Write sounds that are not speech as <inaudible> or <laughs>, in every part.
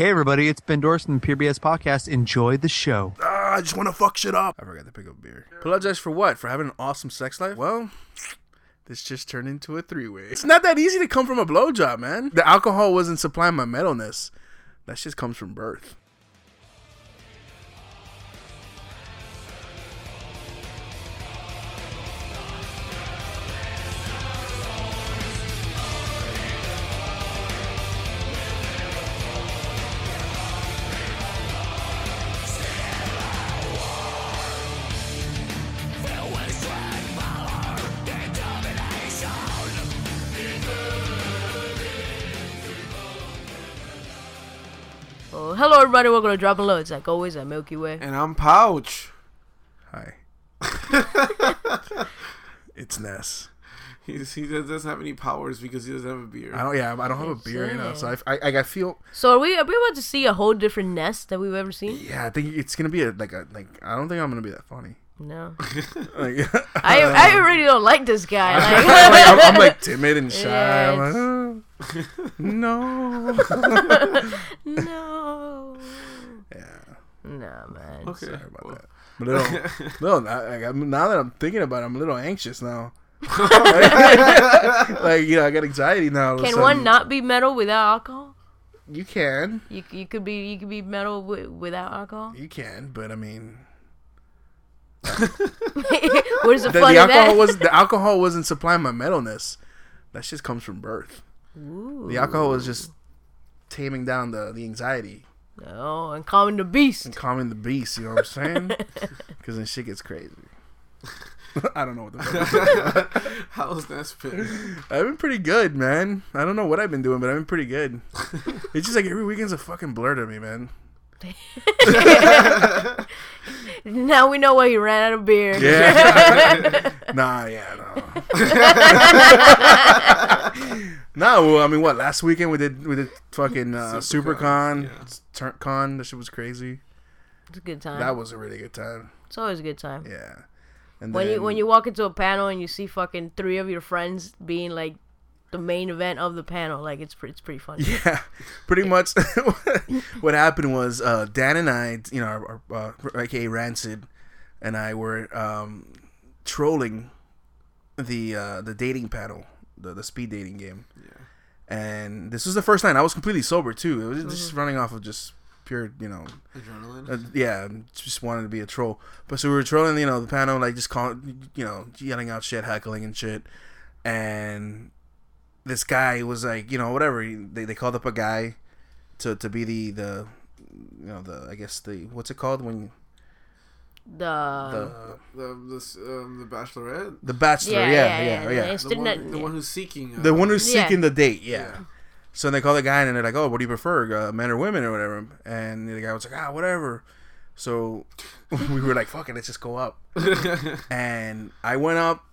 Hey everybody, it's Ben Dorson, Pure BS Podcast. Enjoy the show. Ah, I just want to fuck shit up. I forgot to pick up beer. Apologize for what? For having an awesome sex life? Well, this just turned into a three way. It's not that easy to come from a blowjob, man. The alcohol wasn't supplying my metalness. That just comes from birth. Hello everybody, welcome to Dropping Loads. Like always, at Milky Way. And I'm Pouch. Hi. <laughs> it's Ness. He's, he doesn't have any powers because he doesn't have a beard. I don't. Yeah, I don't have a beer, you know. So I, I, I feel. So are we are we about to see a whole different Ness that we've ever seen? Yeah, I think it's gonna be a like a like. I don't think I'm gonna be that funny. No. <laughs> <laughs> Like, I I already don't like this guy. I'm, Like, like, I'm, I'm like timid and shy. Yeah, I'm like, oh, <laughs> no. no. yeah. Nah, man. okay. Sorry about well, that. I'm a little, <laughs> little I, I, now that I'm thinking about it, I'm a little anxious now. <laughs> like, you know, I got anxiety now. all of a Can one not be metal without alcohol? You can. You you could be you could be metal wi- without alcohol. You can, but I mean, Where's the the, fun the alcohol that? was the alcohol wasn't supplying my metalness. That just comes from birth. Ooh. The alcohol was just taming down the, the anxiety Oh, and calming the beast. and calming the beast. You know what I'm saying? <laughs> Because then shit gets crazy. <laughs> I don't know what the fuck. <laughs> How's that been? I've been pretty good, man. I don't know what I've been doing, but I've been pretty good. it's just like every weekend's a fucking blur to me, man. <laughs> Now we know why he ran out of beer. Yeah. <laughs> nah, yeah, no. <laughs> no, well, I mean, what? Last weekend we did we did fucking uh, Supercon, SuperCon, yeah. Turn Con. That shit was crazy. It's a good time. That was a really good time. it's always a good time. Yeah. And When you when you walk into a panel and you see fucking three of your friends being like the main event of the panel, like it's pretty it's pretty funny. Yeah, <laughs> pretty much. <laughs> what happened was uh, Dan and I, you know, our, our, uh, aka Rancid, and I were um, trolling the uh, the dating panel, the the speed dating game. Yeah. And this was the first night I was completely sober too. It was Mm-hmm. just running off of just pure, you know, Adrenaline. uh, yeah, just wanted to be a troll. But so we were trolling, you know, the panel, like just calling, you know, yelling out shit, heckling and shit. And this guy was like, you know, whatever. They, they called up a guy to, to be the the, you know, the I guess the what's it called when The, the the this, um, the Bachelorette. the bachelor, yeah, yeah, yeah, yeah. It's The the, one, net- the one who's seeking. Uh, The one who's Yeah. seeking the date, yeah. So they call the guy and they're like, "Oh, what do you prefer, uh, men or women or whatever?" And the guy was like, "Ah, whatever." So <laughs> we were like, "Fuck it, let's just go up." <laughs> and I went up,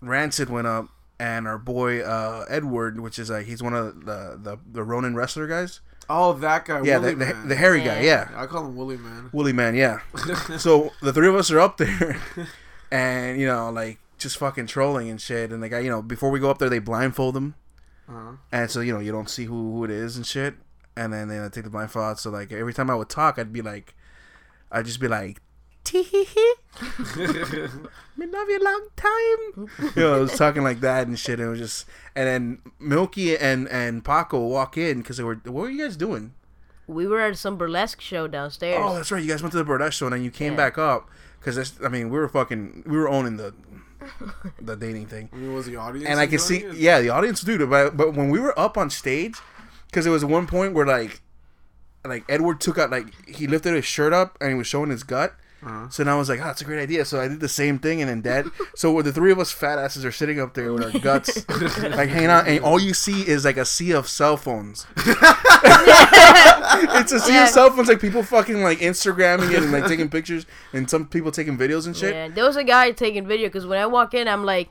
Rancid went up, and our boy uh, Edward, which is like he's one of the the, the Ronin wrestler guys. Oh, that guy. Yeah, the, the, man. the hairy guy. Yeah. I call him Woolly Man. Woolly man. Yeah. <laughs> so the three of us are up there, <laughs> and you know, like just fucking trolling and shit. And the guy, you know, before we go up there, they blindfold him. Uh-huh. And so you know you don't see who, who it is and shit. And then they take the blindfold out. So like every time I would talk, I'd be like, I'd just be like, tee hee hee. Me love you a long time. you know, I was talking like that and shit. And it was just, and then Milky and and Paco walk in because they were, what were you guys doing? we were at some burlesque show downstairs. Oh, that's right. You guys went to the burlesque show and then you came Yeah. back up because I mean we were fucking, we were owning the the dating thing. I mean, was the audience? and I can see, enjoying it? yeah, the audience dude. But but when we were up on stage, because there was one point where like, like Edward took out like he lifted his shirt up and he was showing his gut. Uh-huh. So now I was like, oh, that's a great idea. So I did the same thing, and then Dad. <laughs> so the three of us fat asses are sitting up there with our guts <laughs> like hanging out, and all you see is like a sea of cell phones. <laughs> it's a sea Yeah. of cell phones, like people fucking like Instagramming it and like taking pictures, and some people taking videos and shit. Yeah, there was a guy taking video because when I walk in, I'm like,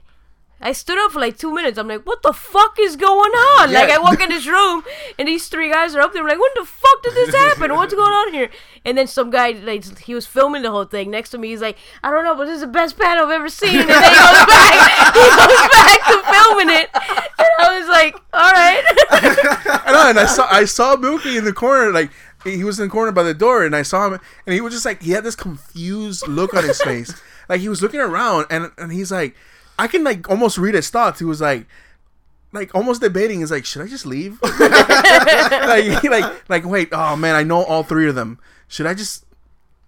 I stood up for like two minutes. I'm like, what the fuck is going on? Like, I walk in this room and these three guys are up there. I'm like, when the fuck did this happen? What's going on here? And then some guy, like, he was filming the whole thing next to me. He's like, I don't know, but this is the best panel I've ever seen. And then he goes back, <laughs> he goes back to filming it. And I was like, all right. <laughs> I know, and I saw I saw Mookie in the corner, like he was in the corner by the door, and I saw him, and he was just like he had this confused look on his face, like he was looking around, and and he's like, I can like almost read his thoughts. He was like. Like almost debating, is like, should I just leave? <laughs> like, he like, like, wait, oh man, I know all three of them. Should I just,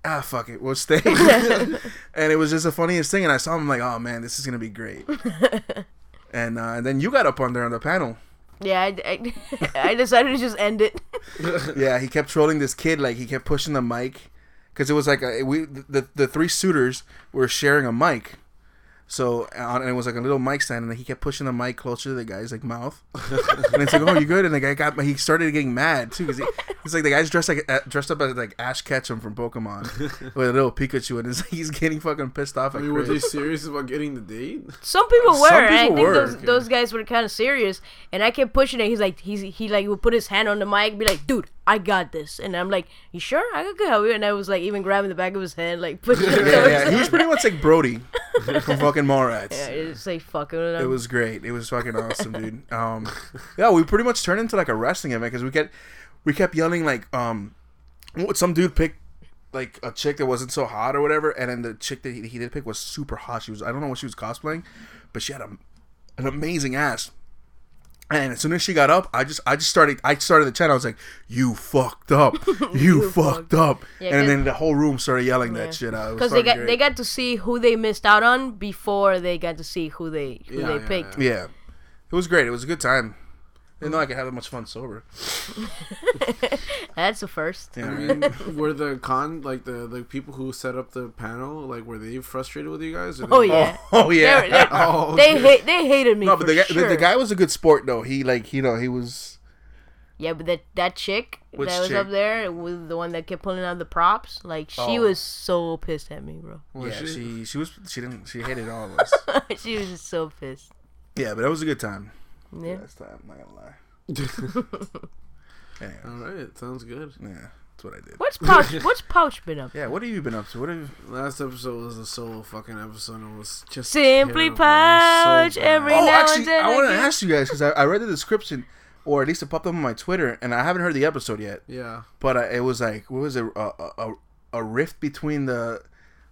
ah, fuck it, we'll stay. <laughs> and it was just the funniest thing, and I saw him like, oh man, this is gonna be great. <laughs> and uh, and then you got up on there on the panel. Yeah, I, I, I decided to just end it. yeah, he kept trolling this kid. Like he kept pushing the mic because it was like a, we the the three suitors were sharing a mic. So and it was like a little mic stand, and he kept pushing the mic closer to the guy's like mouth. <laughs> and it's like, "Oh, you good?" And the guy got he started getting mad too because he, he's like the guy's dressed like uh, dressed up as like Ash Ketchum from Pokemon <laughs> with a little Pikachu, and it's, he's getting fucking pissed off I at mean, were they serious about getting the date? Some people Some were. and I think were. those Okay. those guys were kind of serious, and I kept pushing it. He's like, he's he like would put his hand on the mic, and be like, "Dude, I got this," and I'm like, "You sure? I could help you." And I was like, even grabbing the back of his head, like pushing it. Yeah, yeah, he was pretty much like Brody from <laughs> fucking Mallrats. Yeah, it's like fucking. It was great. It was fucking awesome, dude. Um, yeah, we pretty much turned into like a wrestling event because we kept we kept yelling like um, what- some dude picked like a chick that wasn't so hot or whatever, and then the chick that he, he did pick was super hot. She was I don't know what she was cosplaying, but she had a, an amazing ass. And as soon as she got up, I just I just started I started the chat. I was like, "You fucked up, <laughs> you, fucked up," Yeah, and then the whole room started yelling Yeah. that shit out. Because they got great. they got to see who they missed out on before they got to see who they who Yeah, they picked. Yeah, it was great. It was a good time. Didn't know I could have that much fun sober. <laughs> That's the first. Yeah, I mean, were the con like the the people who set up the panel like were they frustrated with you guys? Oh they- yeah, <laughs> Oh yeah. They're- they're- <laughs> Oh, they hate they hated me. no, for but the guy, sure. the guy was a good sport though. He like you know he was. Yeah, but that that chick Which that was chick? up there with the one that kept pulling out the props, like she Oh. was so pissed at me, bro. Was yeah, she? she she was she didn't she hated all of us. she was just so pissed. yeah, but that was a good time. Yeah. Last time, I'm not gonna lie. <laughs> Yeah, All right, sounds good. yeah, that's what I did. What's pouch? <laughs> What's pouch been up? to? Yeah, what have you been up to? What have you... Last episode was a solo fucking episode. It was just Simply terrible. It was pouch so every bad. Oh, now and actually, then I want to ask you guys because I, I read the description, or at least it popped up on my Twitter, and I haven't heard the episode yet. Yeah. But uh, it was like, what was it? A, a, a, a rift between the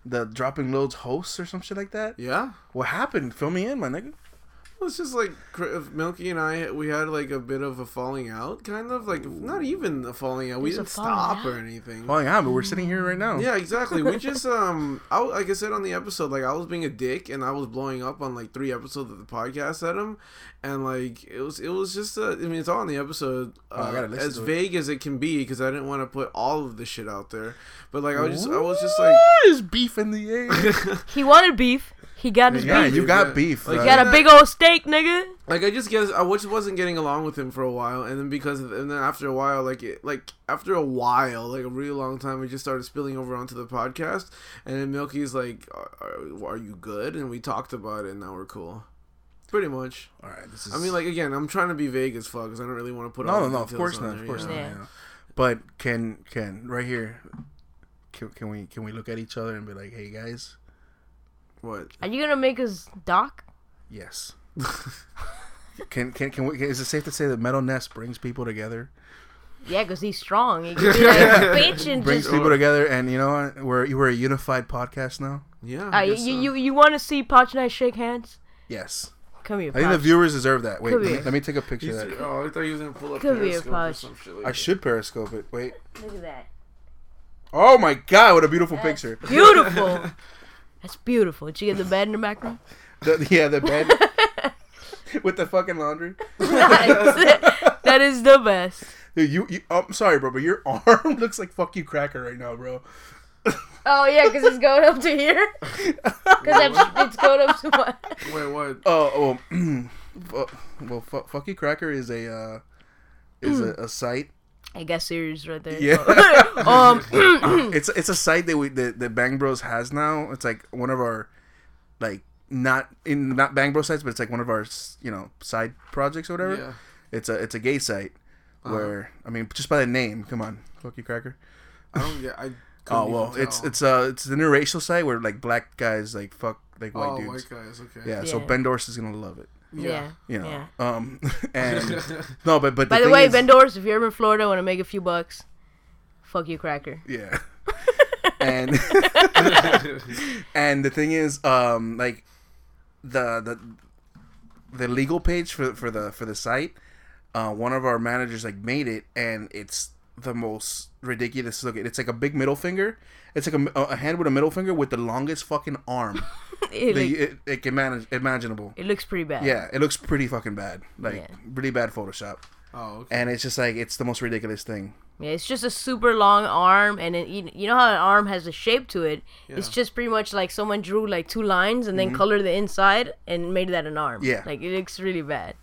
the dropping loads hosts or some shit like that. Yeah. What happened? Fill me in, my nigga. Well, It's just like Milky and I, we had like a bit of a falling out, kind of like not even a falling out. We There's a didn't falling stop or anything. Oh yeah, but we're sitting here right now. Yeah, exactly. We <laughs> just um, I, w- like I said on the episode, like I was being a dick and I was blowing up on like three episodes of the podcast at him, and like it was it was just uh, I mean it's all in the episode, Oh, uh, gotta as to it. vague as it can be because I didn't want to put all of the shit out there, but like I was just I was just like. There's beef in the air. <laughs> He wanted beef. He got his yeah, beef. you got Yeah. beef. Like, He got a big old steak, nigga. like I just guess I just wasn't getting along with him for a while, and then because of, and then after a while, like it, like after a while, like a really long time, we just started spilling over onto the podcast, and then Milky's like, "Are, are, are you good?" And we talked about it, and now we're cool. Pretty much. All right, this is. I mean, like again, I'm trying to be vague as fuck because I don't really want to put. no, all no, the no. Of course not. there, Of course you not. Yeah. yeah. But can can right here? Can, can we can we look at each other and be like, hey guys, What? Are you gonna make us doc? yes. <laughs> can can can we? Is it safe to say that Metal Ness brings people together? Yeah, cause he's strong. He <laughs> can be like bitch and Brings just. people together, and you know what? We're we're a unified podcast now. Yeah. Uh, you, so. you you want to see Pouch and I shake hands? Yes, Come here, I think the viewers deserve that. Wait, let me, let me take a picture He's- of that. oh, I thought he was gonna pull up Come here, Periscope or some shit like I should periscope it. Wait. Look at that. Oh my god, what a beautiful picture. Beautiful. <laughs> That's beautiful. Did you get the bed in the background? <laughs> The, yeah, the bed <laughs> with the fucking laundry. that is the best. Dude, you, you oh, I'm sorry, bro, but your <laughs> arm looks like fuck you cracker right now, bro. Oh yeah, cause it's going up to here. Cause it's going up to my. Wait, what? Oh, well, <clears throat> well, fu- fuck you cracker is a uh, is a, a site. I got serious right there. Yeah. <laughs> um. <laughs> <clears throat> It's it's a site that we that, that Bang Bros has now. It's like one of our like not in not Bang Bros sites, but it's like one of our you know side projects or whatever. Yeah. It's a it's a gay site Uh-huh. where I mean just by the name, come on, fuck you, cracker. I don't get. I. <laughs> Oh well, even it's it's uh it's an interracial site where like black guys like fuck like white oh, dudes. white guys. Okay. Yeah, so Yeah. Ben Dorse is gonna love it. Yeah. You know, Yeah. um, <laughs> and <laughs> no, but but By the thing way, is- Ben Doors, if you're ever in Florida, want to make a few bucks, fuck you, cracker. Yeah. <laughs> and and the thing is, um, like the the the legal page for for the for the site, uh, one of our managers like made it, and it's the most ridiculous looking. It's like a big middle finger. It's like a, a hand with a middle finger with the longest fucking arm <laughs> It, that like, it, it can manage imaginable. it looks pretty bad. Yeah, it looks pretty fucking bad. Like Yeah. really bad Photoshop. Oh, okay. And it's just like it's the most ridiculous thing. Yeah, it's just a super long arm, and it, you, you know how an arm has a shape to it. Yeah. It's just pretty much like someone drew like two lines and then colored the inside and made that an arm. Mm-hmm. Yeah. like it looks really bad.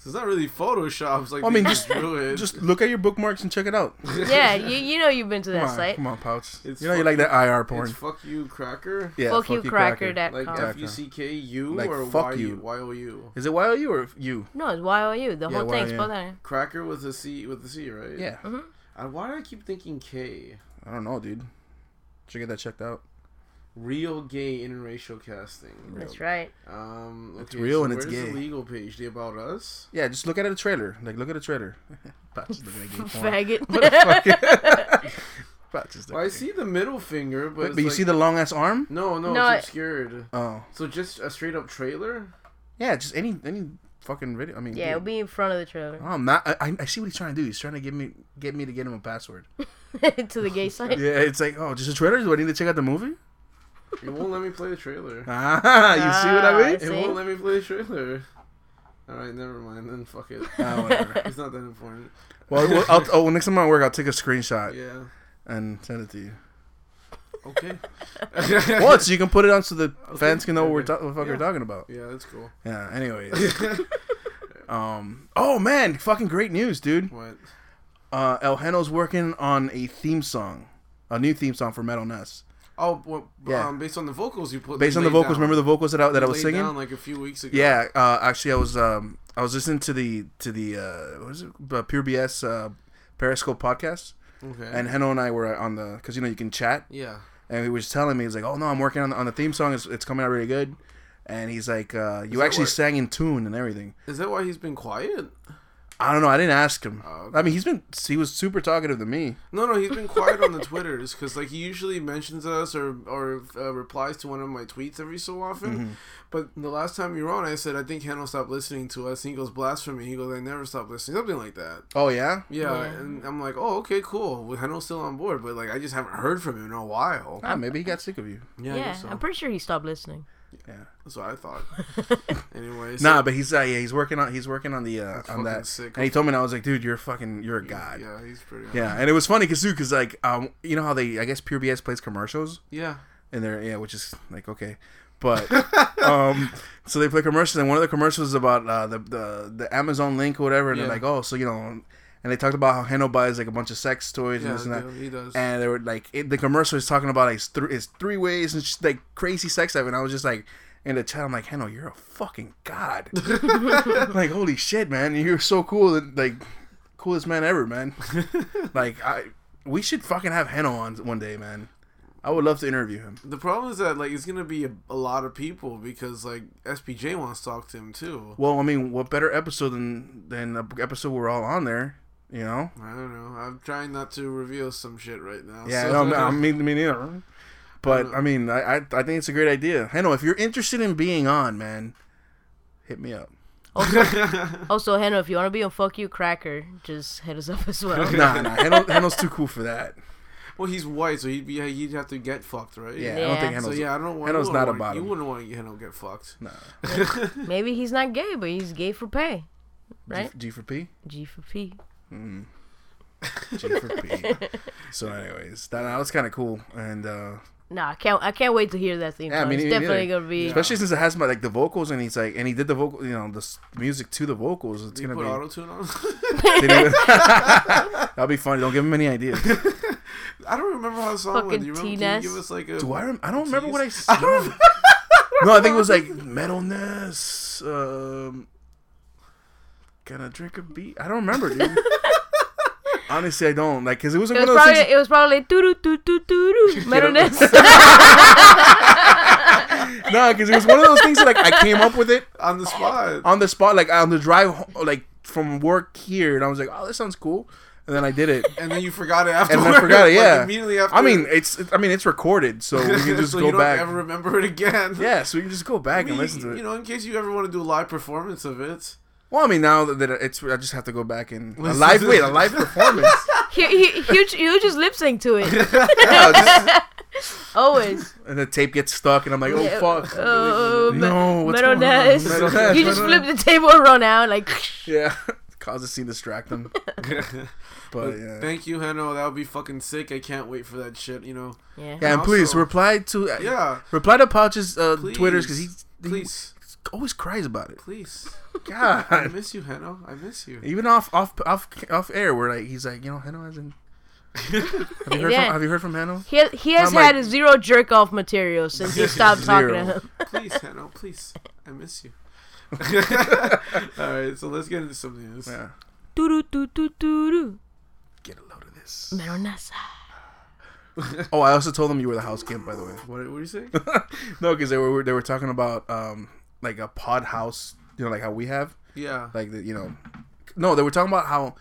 So it's not really Photoshop. It's like I mean, just- drew. Just look at your bookmarks and check it out. <laughs> yeah, you you know you've been to that Come on, site. come on, pouch. It's you know you like that IR porn. It's fuck you, cracker. Yeah, Fuck you, cracker. That Like com. F U C K U Like, or fuck Y you. Y O U. Is it Y O U or you? No, it's Y O U. The Yeah, whole thing's YOU. spelled out. Cracker with a C with a C, right? Yeah. Uh, why do I keep thinking K? I don't know, dude. Should I get that checked out. Real gay interracial casting. That's right. Um, okay, It's real so and it's where's gay. the legal page? The about us. Yeah, just look at the trailer. Like, look at the trailer. Pouch is looking at gay. Faggot. <laughs> <laughs> Well, I see the middle finger, but, But, but you like- see the long ass arm? No, no, No, I- it's obscured. Oh, So just a straight up trailer. yeah. Just any any fucking video. I mean, yeah, it'll be in front of the trailer Oh, I'm not. I, I- I see what he's trying to do. He's trying to get me get me to get him a password. <laughs> to the gay site. Yeah, it's like, oh, just a trailer. Do I need to check out the movie? It won't let me play the trailer. <laughs> Ah, you see what I Ah, mean? It won't let me play the trailer. All right, never mind. Then fuck it. Ah, <laughs> whatever. It's not that important. well, well I'll, <laughs> oh, next time I work, I'll take a screenshot Yeah. and send it to you. Okay. What? So you can put it on so the fans can know what we're, ta- what the fuck we're Yeah. talking about. Yeah, that's cool. Yeah. Anyways. um. Oh man, fucking great news, dude. What? Uh, El Heno's working on a theme song, a new theme song for Metal Ness. Oh, well, Yeah. um, based on the vocals you put. Based on the vocals, down. remember the vocals that I, that I was singing? like a few weeks ago. Yeah. Uh, actually, I was um I was listening to the to the uh what is it uh, Pure BS uh, Periscope podcast, Okay. and Heno and I were on the because you know you can chat, yeah. and he was telling me he's like, oh no, I'm working on the, on the theme song. It's, it's coming out really good. And he's like, uh, you actually sang in tune and everything. Is that why he's been quiet? I don't know. I didn't ask him. Oh, okay. I mean, he's been he was super talkative to me. No, no, he's been quiet on the Twitters because like he usually mentions us or or uh, replies to one of my tweets every so often. Mm-hmm. But the last time you were on, I said I think Hannah stopped listening to us. And he goes blasphemy. He goes I never stopped listening, something like that. Oh yeah. Yeah, Yeah. and I'm like, oh okay, cool. Well, Hannah's still on board, but like I just haven't heard from him in a while. Ah, maybe he got sick of you. Yeah, I Yeah, guess so. I'm pretty sure he stopped listening. Yeah. That's what I thought. <laughs> Anyways, Nah, but he's uh, yeah he's working on he's working on the uh, on that. sick. And he told me, and I was like, dude, you're fucking you're a god. Yeah, he's pretty. Yeah, and it was funny because too, because like um, you know how they I guess Pure BS plays commercials yeah. And they're yeah, which is like okay, but um, so they play commercials, and one of the commercials is about uh, the the the Amazon link or whatever, and Yeah. they're like, oh, so you know, and they talked about how Heno buys like a bunch of sex toys and this and that. yeah, he does. And they were like, it, the commercial is talking about like th- it's three ways and just like crazy sex stuff, and I was just like. In the chat, I'm like, Heno, you're a fucking god. <laughs> <laughs> like, holy shit, man, you're so cool. and, Like, coolest man ever, man. <laughs> like, I, we should fucking have Heno on one day, man. I would love to interview him. The problem is that like it's gonna be a, a lot of people because like SPJ wants to talk to him too. Well, I mean, what better episode than than a episode we're all on there? You know? I don't know. I'm trying not to reveal some shit right now. Yeah, so- no, <laughs> I mean, me neither. But don't- I mean, I, I I think it's a great idea. Heno, if you're interested in being on, man, hit me up. Also, <laughs> Heno, if you want to be on Fuck You Cracker, just hit us up as well. <laughs> Nah, nah, Heno, Heno's too cool for that. well, he's white, so he'd be he'd have to get fucked, right? Yeah, I don't think Heno's. So yeah, I don't want. Heno's you not wouldn't about want, You wouldn't want Heno get fucked. Nah. Maybe he's not gay, but he's gay for pay. Right? G, G for P. G for P. Mm. G for P. <laughs> so, anyways, that, that was kind of cool, and uh, Nah, I can't. I can't wait to hear that theme Yeah, song. me it's neither. definitely gonna be. Especially since it has my like the vocals, and he's like, and he did the vocal, you know, the s- music to the vocals. It's Do you gonna put be. auto tune on? Did he- <laughs> That'll be funny. Don't give him any ideas. <laughs> I don't remember how the song went. Fucking Do you remember? Can you give us like a? Do I? Rem- I don't remember what I. Tease? I don't. No, I think it was like metalness. Um, gonna drink a beat. I don't remember, dude. <laughs> Honestly, I don't like because it was like It one was of those probably things. it was probably doo doo doo doo doo doo. Metalness. No, because it was one of those things that like I came up with it on the spot. on the spot, like on the drive, ho- like from work here, and I was like, "Oh, this sounds cool," and then I did it. and then you forgot it after. And then I forgot it. <laughs> like, Yeah, immediately after. I mean, it's. I mean, it's recorded, so we can <laughs> just so go you don't back. ever remember it again. Yeah, so we can just go back I and listen to it. You know, in case you ever want to do a live performance of it. Well, I mean, now that it's, I just have to go back and a live wait, a live performance. <laughs> he, he, huge, you just lip sync to it. <laughs> Yeah, just- <laughs> Always. and the tape gets stuck, and I'm like, "Oh Yeah. fuck." Oh, No, what's going on? Ness. Metal Ness, You just flip the table and run out like. Yeah, cause the scene distract them. But yeah, Thank you, Heno. That would be fucking sick. I can't wait for that shit. You know. Yeah. yeah, and please reply to uh, Yeah. reply to Pouch's uh, Twitters because he, he Please. Always cries about it. Please. God, I miss you, Heno. I miss you. even off off off off air, where like he's like, you know, Heno hasn't. Have you <laughs> heard Yeah. from Have you heard from Heno? He, he has I'm like- had zero jerk off material since he <laughs> stopped talking to him. <laughs> Please, Heno. Please. I miss you. All right, so let's get into some news. Yeah, Doo doo doo doo doo doo. get a load of this. Metal Ness. Oh, I also told them you were the house gimp, by the way. What, what were you saying? no, because they were they were talking about um like a pod house, you know, like how we have. Yeah. like the, you know no they were talking about how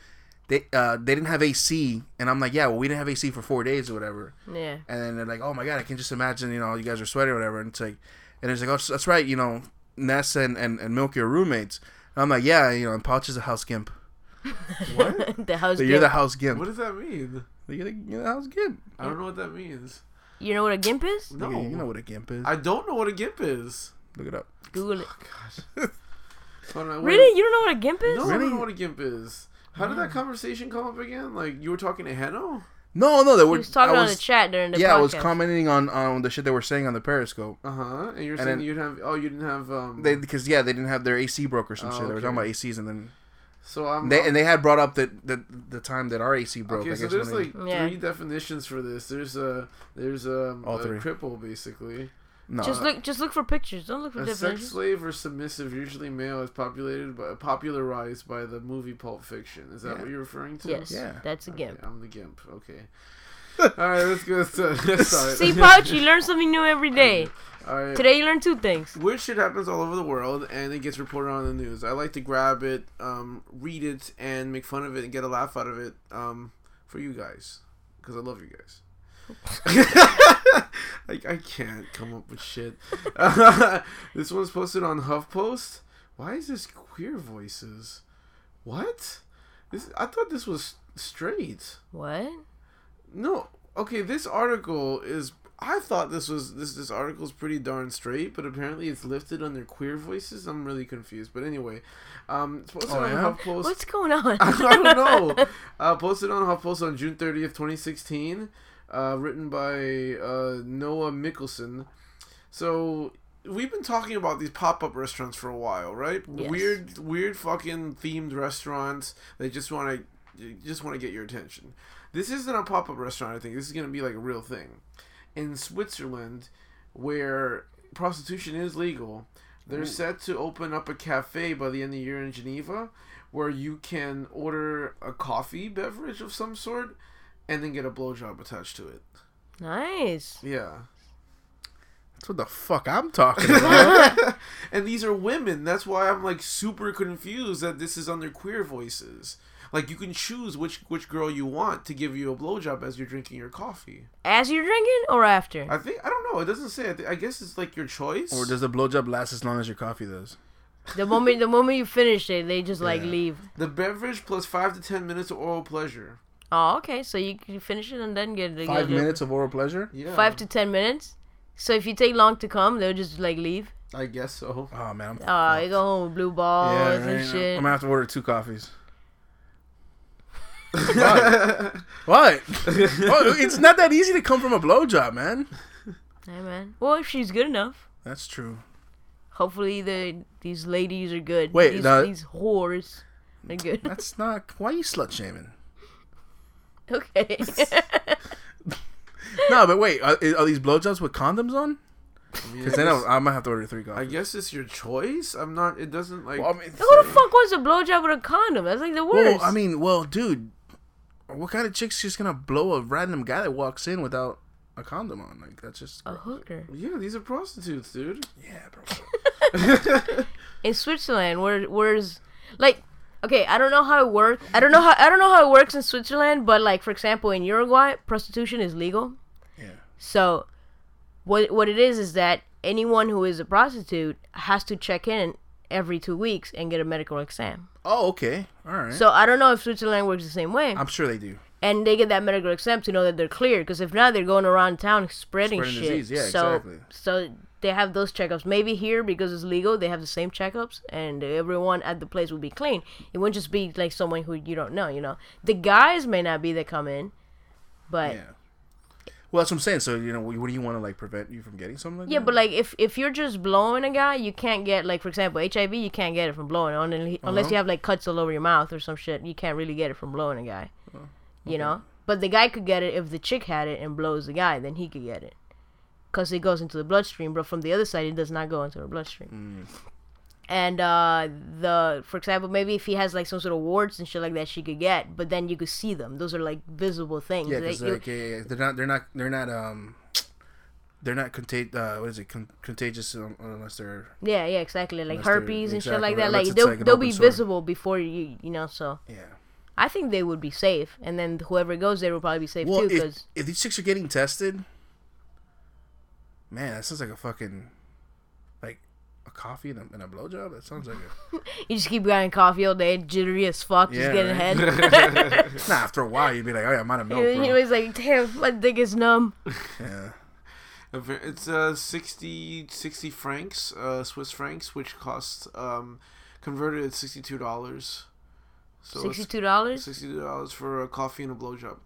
they uh they didn't have AC and I'm like yeah well we didn't have AC for four days or whatever Yeah. and then they're like oh my god I can just imagine you know you guys are sweating or whatever and it's like and it's like oh that's right you know Ness and, and, and Milky are roommates and I'm like yeah you know and Pouch is a house gimp <laughs> What? <laughs> the house. so you're gimp. the house gimp What does that mean? you're, the, you're the house gimp I don't know what that means. You know what a gimp is? No. you, you know what a gimp is I don't know what a gimp is. Look it up Google it. <laughs> Hold on. Really? You don't know what a gimp is? No, I don't know what a gimp is. How did that conversation come up again? Like you were talking to Heno? no no they He were was talking I on the chat during the yeah podcast. I was commenting on on the shit they were saying on the Periscope Uh huh. And you're saying you didn't have? Oh, you didn't have. Um. they because yeah they didn't have their AC broke or some Oh, shit they were talking about ACs and then so I'm. They, and they had brought up the, the the time that our AC broke. okay, I so guess there's when they- like Yeah. three definitions for this. There's a there's a, All a three. cripple basically. No, Just look, just look for pictures. Don't look for A sex slave or submissive, usually male, is populated by popularized by the movie Pulp Fiction. Is that Yeah. what you're referring to? Yes, Yeah. that's a Okay, gimp. I'm the gimp. Okay. <laughs> All right, let's go. To, <laughs> <laughs> sorry. See, Pouch, you learn something new every day. All right. Today you learned two things. Weird shit happens all over the world, and it gets reported on the news. I like to grab it, um, read it, and make fun of it and get a laugh out of it um, for you guys, because I love you guys. <laughs> like I can't come up with shit. <laughs> this one's posted on HuffPost. Why is this queer voices? What? This I thought this was straight. What? No. Okay, this article is. I thought this was this this article is pretty darn straight, but apparently it's lifted under queer voices. I'm really confused. But anyway, um, posted Oh, on yeah? HuffPost. What's going on? <laughs> I don't know. Uh, posted on HuffPost on June 30th, 2016. Uh, written by uh, Noah Michelson. So we've been talking about these pop-up restaurants for a while, right? Yes. Weird, weird, fucking themed restaurants. They just want to, just want to get your attention. This isn't a pop-up restaurant. I think this is gonna be like a real thing. In Switzerland, where prostitution is legal, they're set to open up a cafe by the end of the year in Geneva, where you can order a coffee beverage of some sort, and then get a blowjob attached to it. nice. Yeah. that's what the fuck I'm talking about. <laughs> and these are women. That's why I'm like super confused that this is under queer voices. Like you can choose which which girl you want to give you a blowjob as you're drinking your coffee. As you're drinking or after? I think I don't know. It doesn't say. I, thi- I guess it's like your choice. or does the blowjob last as long as your coffee does? The moment the moment you finish it, they just like leave. the beverage plus five to ten minutes of oral pleasure. Oh, okay. So you can finish it and then get the Five minutes of oral pleasure. Yeah. Five to ten minutes. So if you take long to come, they'll just like leave. I guess so. Oh man, I'm, Oh, you go home with blue balls yeah, and shit. I'm gonna have to order two coffees. <laughs> what? what? Oh, it's not that easy to come from a blowjob, man. Hey man. Well, if she's good enough, That's true. hopefully the these ladies are good. Wait, these, the- these whores are good. That's not. Why are you slut shaming? <laughs> okay. <laughs> No, but wait, are, are these blowjobs with condoms on? I mean, Because then I'm, guess- I'm gonna have to order three I guess it's your choice. I'm not. It doesn't like. Well, I mean, Who the fuck wants a blowjob with a condom? That's like the worst. well, I mean, well, dude, what kind of chick's just gonna blow a random guy that walks in without a condom on? Like that's just a hooker. yeah, these are prostitutes, dude. yeah, bro. <laughs> in Switzerland, where where's like okay, I don't know how it works. I don't know how I don't know how it works in Switzerland, but like for example, in Uruguay, prostitution is legal. Yeah. So what what it is is that anyone who is a prostitute has to check in every 2 weeks and get a medical exam. Oh, okay, all right. So I don't know if Switzerland works the same way. I'm sure they do. and they get that medical exam to know that they're clear because if not they're going around town spreading, Spreading shit disease, yeah, so exactly. so they have those checkups maybe here because it's legal they have the same checkups and everyone at the place will be clean it won't just be like someone who you don't know you know the guys may not be that come in but Yeah. Well, that's what I'm saying. So you know, what do you want to like prevent you from getting something like Yeah, that? but like if if you're just blowing a guy, you can't get like for example HIV. You can't get it from blowing on unless Uh-huh. you have like cuts all over your mouth or some shit. You can't really get it from blowing a guy. Oh, You know, but the guy could get it if the chick had it and blows the guy, then he could get it, cause it goes into the bloodstream. But from the other side, it does not go into the bloodstream. Mm. And uh, the for example, maybe if he has like some sort of warts and shit like that, she could get. But then you could see them. Those are like visible things. yeah, They- because you- like, yeah, yeah, they're not, they're not, they're not, um, they're not contag- uh, what is it, Con- contagious unless they're, Yeah, yeah, exactly. Like they're- herpes and shit like that. Like they'll like they'll be sore. visible before you you know. So yeah. I think they would be safe, and then whoever goes there will probably be safe Well, too. if, Because if these chicks are getting tested, man, that sounds like a fucking, like, a coffee and a, and a blowjob. That sounds like a. <laughs> you just keep getting coffee all day, jittery as fuck, just getting right. head. <laughs> nah, after a while, you'd be like, oh yeah, I'm out of milk, <laughs> and bro. he was like, "Damn, my dick is numb." Yeah. It's uh 60, 60 francs, uh Swiss francs, which costs um converted at sixty two dollars. So Sixty-two dollars. sixty two dollars for a coffee and a blowjob.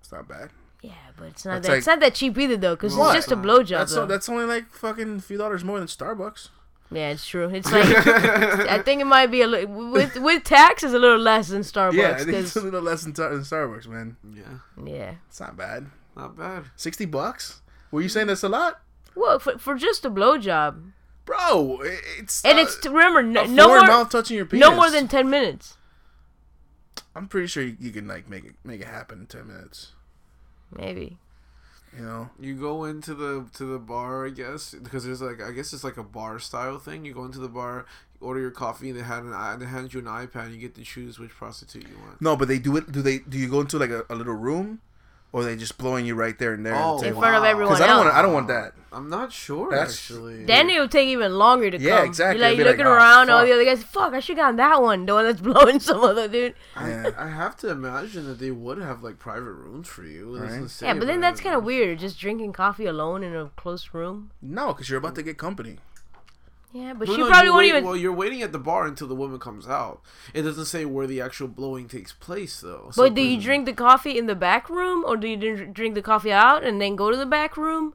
It's not bad. Yeah, but it's not That's that. like- it's not that cheap either, though, because it's just a blowjob. That's though. that's only like fucking a few dollars more than Starbucks. yeah, it's true. It's <laughs> like I think it might be a little with with taxes a little less than Starbucks. yeah, I think it's 'cause- a little less than, than Starbucks, man. Yeah, yeah. It's not bad. not bad. Sixty bucks? Were you saying that's a lot, Well, for, for just a blowjob, bro? It's and uh, it's remember no, no more mouth touching your penis. no more than ten minutes. I'm pretty sure you, you can like make it make it happen in ten minutes. Maybe. You know? You go into the to the bar, I guess, because there's like I guess it's like a bar style thing. You go into the bar, order your coffee, and they hand an they hand you an iPad. and You get to choose which prostitute you want. No, but they do it. Do they? Do you go into like a, a little room, or are they just blowing you right there and there? Oh, In front of everyone Because I don't else. want. I don't want that. I'm not sure That's- actually. Then it will take even longer to Yeah, come. exactly. You're like, you're like, looking "Oh, around, all the other guys. Fuck, I should have got that one, the one that's <laughs> blowing some other dude. I, I have to imagine that they would have like private rooms for you. It doesn't Right. say Yeah, but then that's kind of weird. Just drinking coffee alone in a close room. No, because you're about to get company. Yeah, but Well, she no, probably won't wait- even. Well, you're waiting at the bar until the woman comes out. It doesn't say where the actual blowing takes place, though. So but do you drink the coffee in the back room, or do you drink the coffee out and then go to the back room?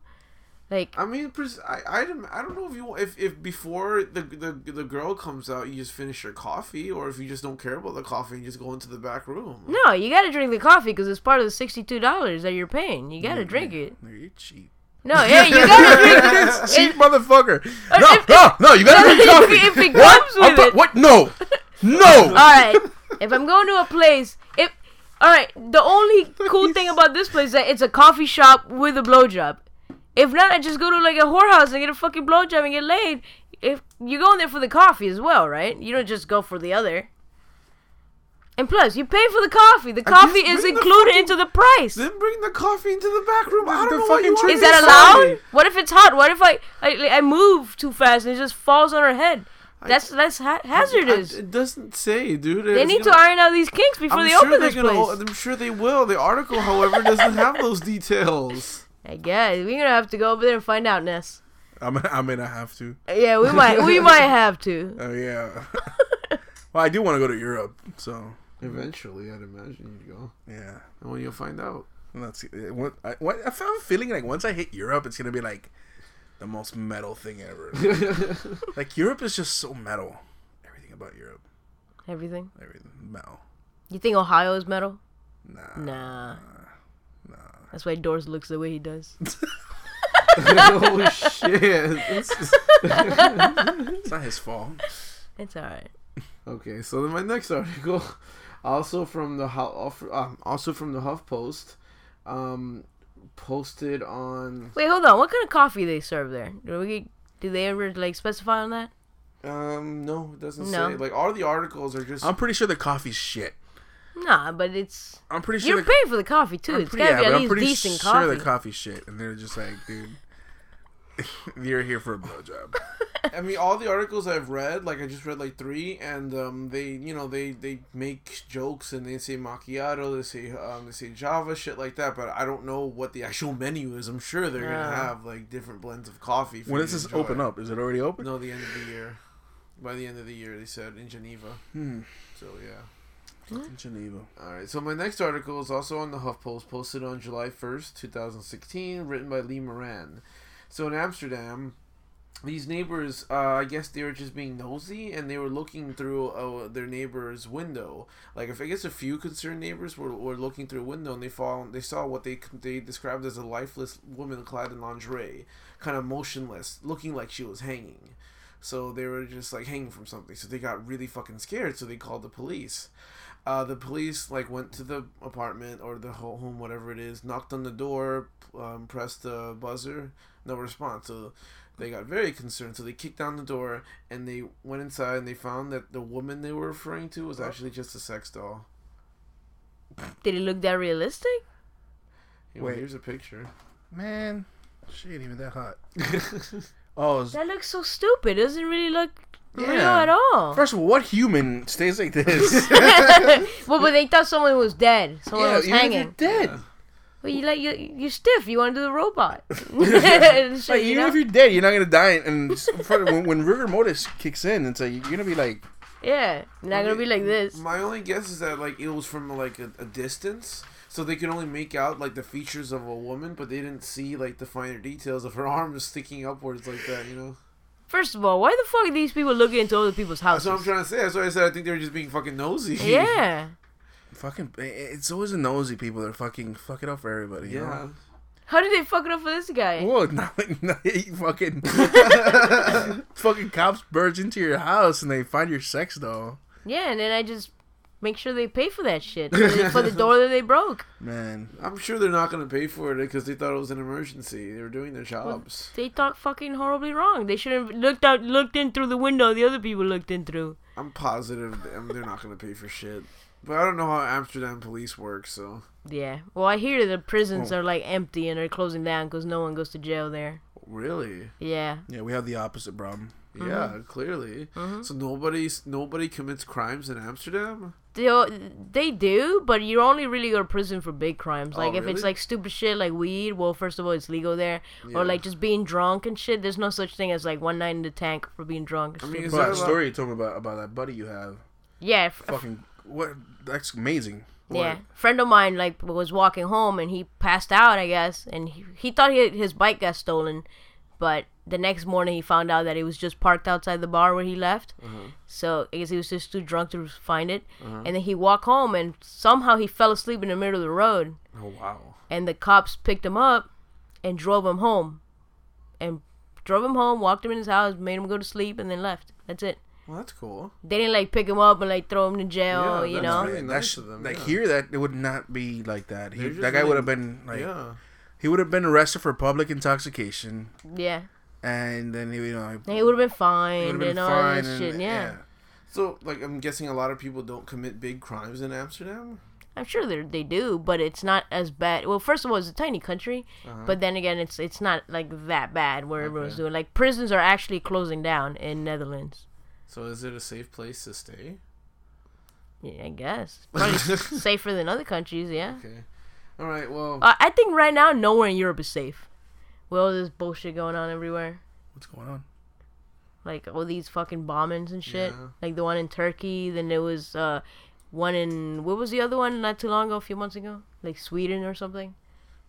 Like, I mean, pres- I, I, don't, I don't know if you if, if before the, the the girl comes out, you just finish your coffee, or if you just don't care about the coffee and just go into the back room. no, you gotta drink the coffee because it's part of the sixty-two dollars that you're paying. You gotta drink it. Nigga, You're cheap. No, yeah, you gotta drink <laughs> cheap motherfucker. No, if- no, no. You gotta drink <laughs> if- coffee. if it what? comes with I'm ta- it. What? No, no. <laughs> All right. If I'm going to a place, if all right, the only cool thing about this place is that it's a coffee shop with a blowjob. If not, I just go to like a whorehouse and get a fucking blowjob and get laid. If you're going there for the coffee as well, right? You don't just go for the other. And plus, you pay for the coffee. The coffee is bring the included fucking- into the price. Then bring the coffee into the back room. I don't know what you fucking want drink Is that allowed? say. What if it's hot? What if I I, I move too fast and it just falls on her head? That's that's ha- hazardous. I- it doesn't say, dude. They It's need to gonna- iron out these kinks before I'm they sure open they're this gonna. place. I'm sure they will. The article, however, doesn't have those details. <laughs> I guess we're gonna have to go over there and find out, Ness. I'm gonna, I'm gonna have to. Yeah, we <laughs> might we might have to. Oh yeah. <laughs> well, I do want to go to Europe, so Eventually, I'd imagine you'd go, yeah. and when you'll find out. Let's see. uh, What, I, what, I found feeling like once I hit Europe, it's gonna be like the most metal thing ever. <laughs> like Europe is just so metal. Everything about Europe, Everything. everything metal. You think Ohio is metal? Nah. Nah. No. That's why Doors looks the way he does. <laughs> oh shit. It's not his fault. It's alright. Okay, so then my next article, also from the Hu- um, also from the HuffPost, um, posted on Wait, hold on. What kind of coffee they serve there? Do we do they ever like specify on that? um no it doesn't No. say like all the articles are just I'm pretty sure the coffee's shit. Nah, but it's I'm pretty sure you're the, paying for the coffee too. I'm It's pretty, gotta yeah, be but at I'm least pretty decent sure coffee. the coffee's shit, and they're just like, dude, <laughs> you're here for a blowjob. <laughs> I mean, all the articles I've read, like I just read like three, and um, they, you know, they they make jokes and they say macchiato, they say um, they say Java, shit like that. But I don't know what the actual menu is. I'm sure they're Yeah. gonna have like different blends of coffee. For When does this enjoy. open up? Is it already open? No, the end of the year. By the end of the year, they said in Geneva. Hmm. So yeah. Fucking Geneva. All right. So my next article is also on the HuffPost, posted on July first, two thousand sixteen, written by Lee Moran. So in Amsterdam, these neighbors, uh, I guess they were just being nosy, and they were looking through uh, their neighbor's window. Like, if I guess a few concerned neighbors were, were looking through a window, and they found they saw what they they described as a lifeless woman clad in lingerie, kind of motionless, looking like she was hanging. So they were just like hanging from something. So they got really fucking scared. So they called the police. Uh, the police like went to the apartment or the home, whatever it is, knocked on the door, um, pressed the buzzer, no response. So they got very concerned. So they kicked down the door and they went inside and they found that the woman they were referring to was actually just a sex doll. Did it look that realistic? You know, Wait. here's a picture. Man, she ain't even that hot. <laughs> oh, it's- That looks so stupid. It doesn't really look real Yeah. at all. first of all, what human stays like this? <laughs> <laughs> well, but they thought someone was dead. Someone was hanging. you're dead. Well, you like you you stiff. You want to do the robot. <laughs> <laughs> Shit, Like, you even know? if you're dead, you're not gonna die. And for- when, when rigor mortis kicks in, it's like you're gonna be like, yeah, you're not gonna be like this. My only guess is that like it was from like a, a distance, so they could only make out like the features of a woman, but they didn't see like the finer details of her arms sticking upwards like that. You know. First of all, why the fuck are these people looking into other people's houses? That's what I'm trying to say. That's why I said I think they were just being fucking nosy. Yeah. Fucking. It's always the nosy people that fucking fuck it up for everybody. you Yeah. know? How did they fuck it up for this guy? Well, <laughs> not not, fucking <laughs> <laughs> fucking cops burst into your house and they find your sex doll. Yeah, and then I just make sure they pay for that shit for the, door that they broke. Man, I'm sure they're not going to pay for it because they thought it was an emergency. They were doing their jobs. They thought fucking horribly wrong. They should have looked out, looked in through the window the other people looked in through. I'm positive um, they're not going to pay for shit. But I don't know how Amsterdam police work, so. Yeah. Well, I hear the prisons Oh. are like empty and they're closing down because no one goes to jail there. Really? Yeah. yeah, we have the opposite problem. Yeah, clearly. Mhm. So nobody's nobody commits crimes in Amsterdam. They, they do, but you only really go to prison for big crimes. Oh, Like if really? it's like stupid shit like weed, well, first of all, it's legal there. Yeah. Or like just being drunk and shit. There's no such thing as like one night in the tank for being drunk. I mean, shit. is that that a lot- story you told me about about that buddy you have, yeah, f- fucking what? That's amazing. Yeah, friend of mine like was walking home and he passed out, I guess, and he, he thought he, his bike got stolen, but the next morning he found out that it was just parked outside the bar where he left. Mm-hmm. So I guess he was just too drunk to find it, mm-hmm. and then he walked home and somehow he fell asleep in the middle of the road, Oh wow. and the cops picked him up and drove him home, and drove him home, walked him in his house, made him go to sleep, and then left. That's it. Well, that's cool. They didn't like pick him up and like throw him to jail, Yeah, you know. really That nice sh- of them, like yeah. here, that it would not be like that. He, that guy really- would have been like yeah. he would have been arrested for public intoxication, Yeah. and then he, you know, he would have been fined been and all fine. that and, shit. Yeah. So, like, I'm guessing a lot of people don't commit big crimes in Amsterdam. I'm sure they they do, but it's not as bad. Well, first of all, it's a tiny country, but then again, it's it's not like that bad where everyone's Uh-huh. Doing. Like prisons are actually closing down in Netherlands. So, is it a safe place to stay? Yeah, I guess <laughs> probably safer than other countries. Yeah, Okay. All right. Well, uh, I think right now nowhere in Europe is safe. With all this bullshit going on everywhere, What's going on? like all these fucking bombings and shit. Yeah. Like the one in Turkey, then there was uh one in what was the other one not too long ago, a few months ago, like Sweden or something.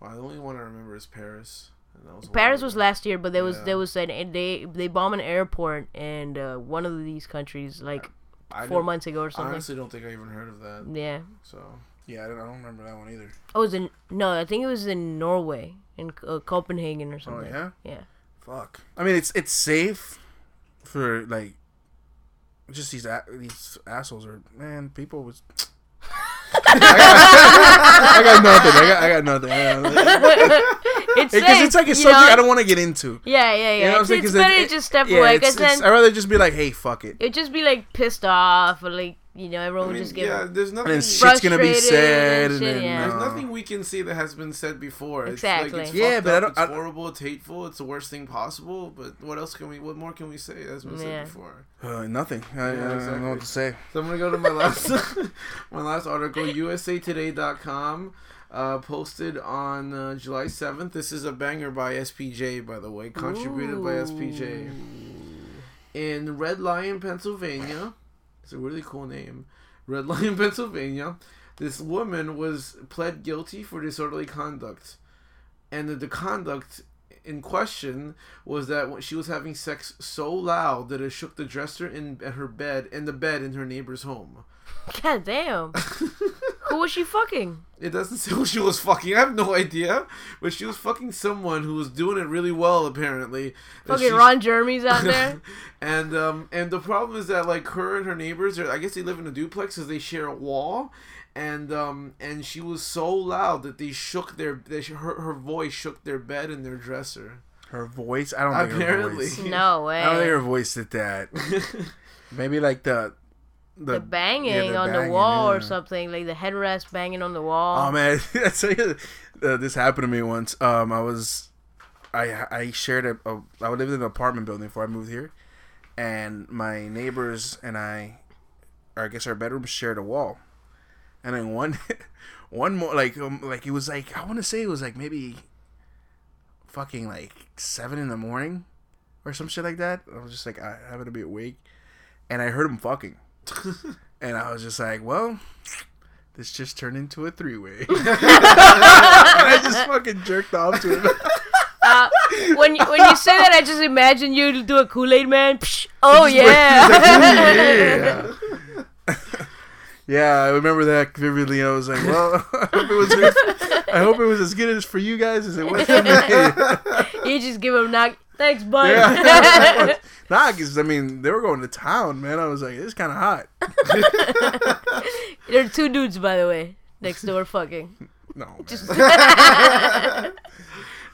well, the only one I remember is Paris. Was Paris was last year, but there was Yeah. there was an and they they bomb an airport and uh, one of these countries like I four months ago or something. I honestly don't think I even heard of that. Yeah. So, Yeah, I don't, I don't remember that one either. Oh, it was in no, I think it was in Norway. in uh, Copenhagen or something. Oh something. yeah. Yeah. Fuck. I mean, it's it's safe for like just these a- these assholes are man. People was. <laughs> I got nothing. I got, I got nothing. I got nothing. It's Because it's like a you subject know? I don't want to get into. Yeah, yeah, yeah. You know what I'm it's saying? it's 'Cause better it- just step yeah, away it's- it's- then I'd rather just be like, hey, fuck it. it'd just be like pissed off or like you know everyone I would mean, just get yeah, there's And nothing. then shit's gonna be said, and and shit, then yeah. There's uh, nothing we can see that has been said before. It's Exactly. like it's Yeah, fucked but I don't- It's I- horrible. It's hateful. It's the worst thing possible. But what else can we? What more can we say? That's been Yeah. said before. Uh, nothing. I, I don't know what to say. So I'm gonna go to my last <laughs> my last article. USAToday.com uh, posted on uh, July 7th. This is a banger by SPJ, by the way, contributed by SPJ in Red Lion, Pennsylvania. It's a really cool name. Red <laughs> Lion, Pennsylvania. This woman was pled guilty for disorderly conduct, and the, the conduct in question was that she was having sex so loud that it shook the dresser in at her bed in the bed in her neighbor's home. God damn. <laughs> Who was she fucking? It doesn't <laughs> say who she was fucking. I have no idea, but she was fucking someone who was doing it really well apparently. That Fucking she- Ron Jeremy's out there. <laughs> and um and the problem is that like her and her neighbors are I guess they live in a duplex because they share a wall. And um and she was so loud that they shook their they, sh- her her voice shook their bed and their dresser. Her voice. I don't think Apparently. her voice. No way. I don't think her voice did that. <laughs> Maybe like the the banging yeah, the on banging, the wall or something, like the headrest banging on the wall. Oh man, <laughs> I tell you, uh, this happened to me once. Um, I was, I I shared a, a I lived in an apartment building before I moved here, and my neighbors and I, or I guess our bedrooms shared a wall, and then one, <laughs> one more like um, like it was like I want to say it was like maybe, fucking like seven in the morning, or some shit like that. I was just like I happened to be awake, and I heard him fucking. <laughs> And I was just like, well, this just turned into a three way. <laughs> <laughs> I just fucking jerked off to him. Uh, when you, when you say that, I just imagine you do a Kool Aid Man. Psh, oh yeah. yeah. yeah, I remember that vividly. I was like, well, I hope it was, I hope it was as good as for you guys as it was for me. you just give him knock. Thanks, bud. Yeah. <laughs> nah, because I mean, they were going to town, man. I was like, it's kind of hot. <laughs> there are two dudes, by the way, next door fucking. No. Just <laughs>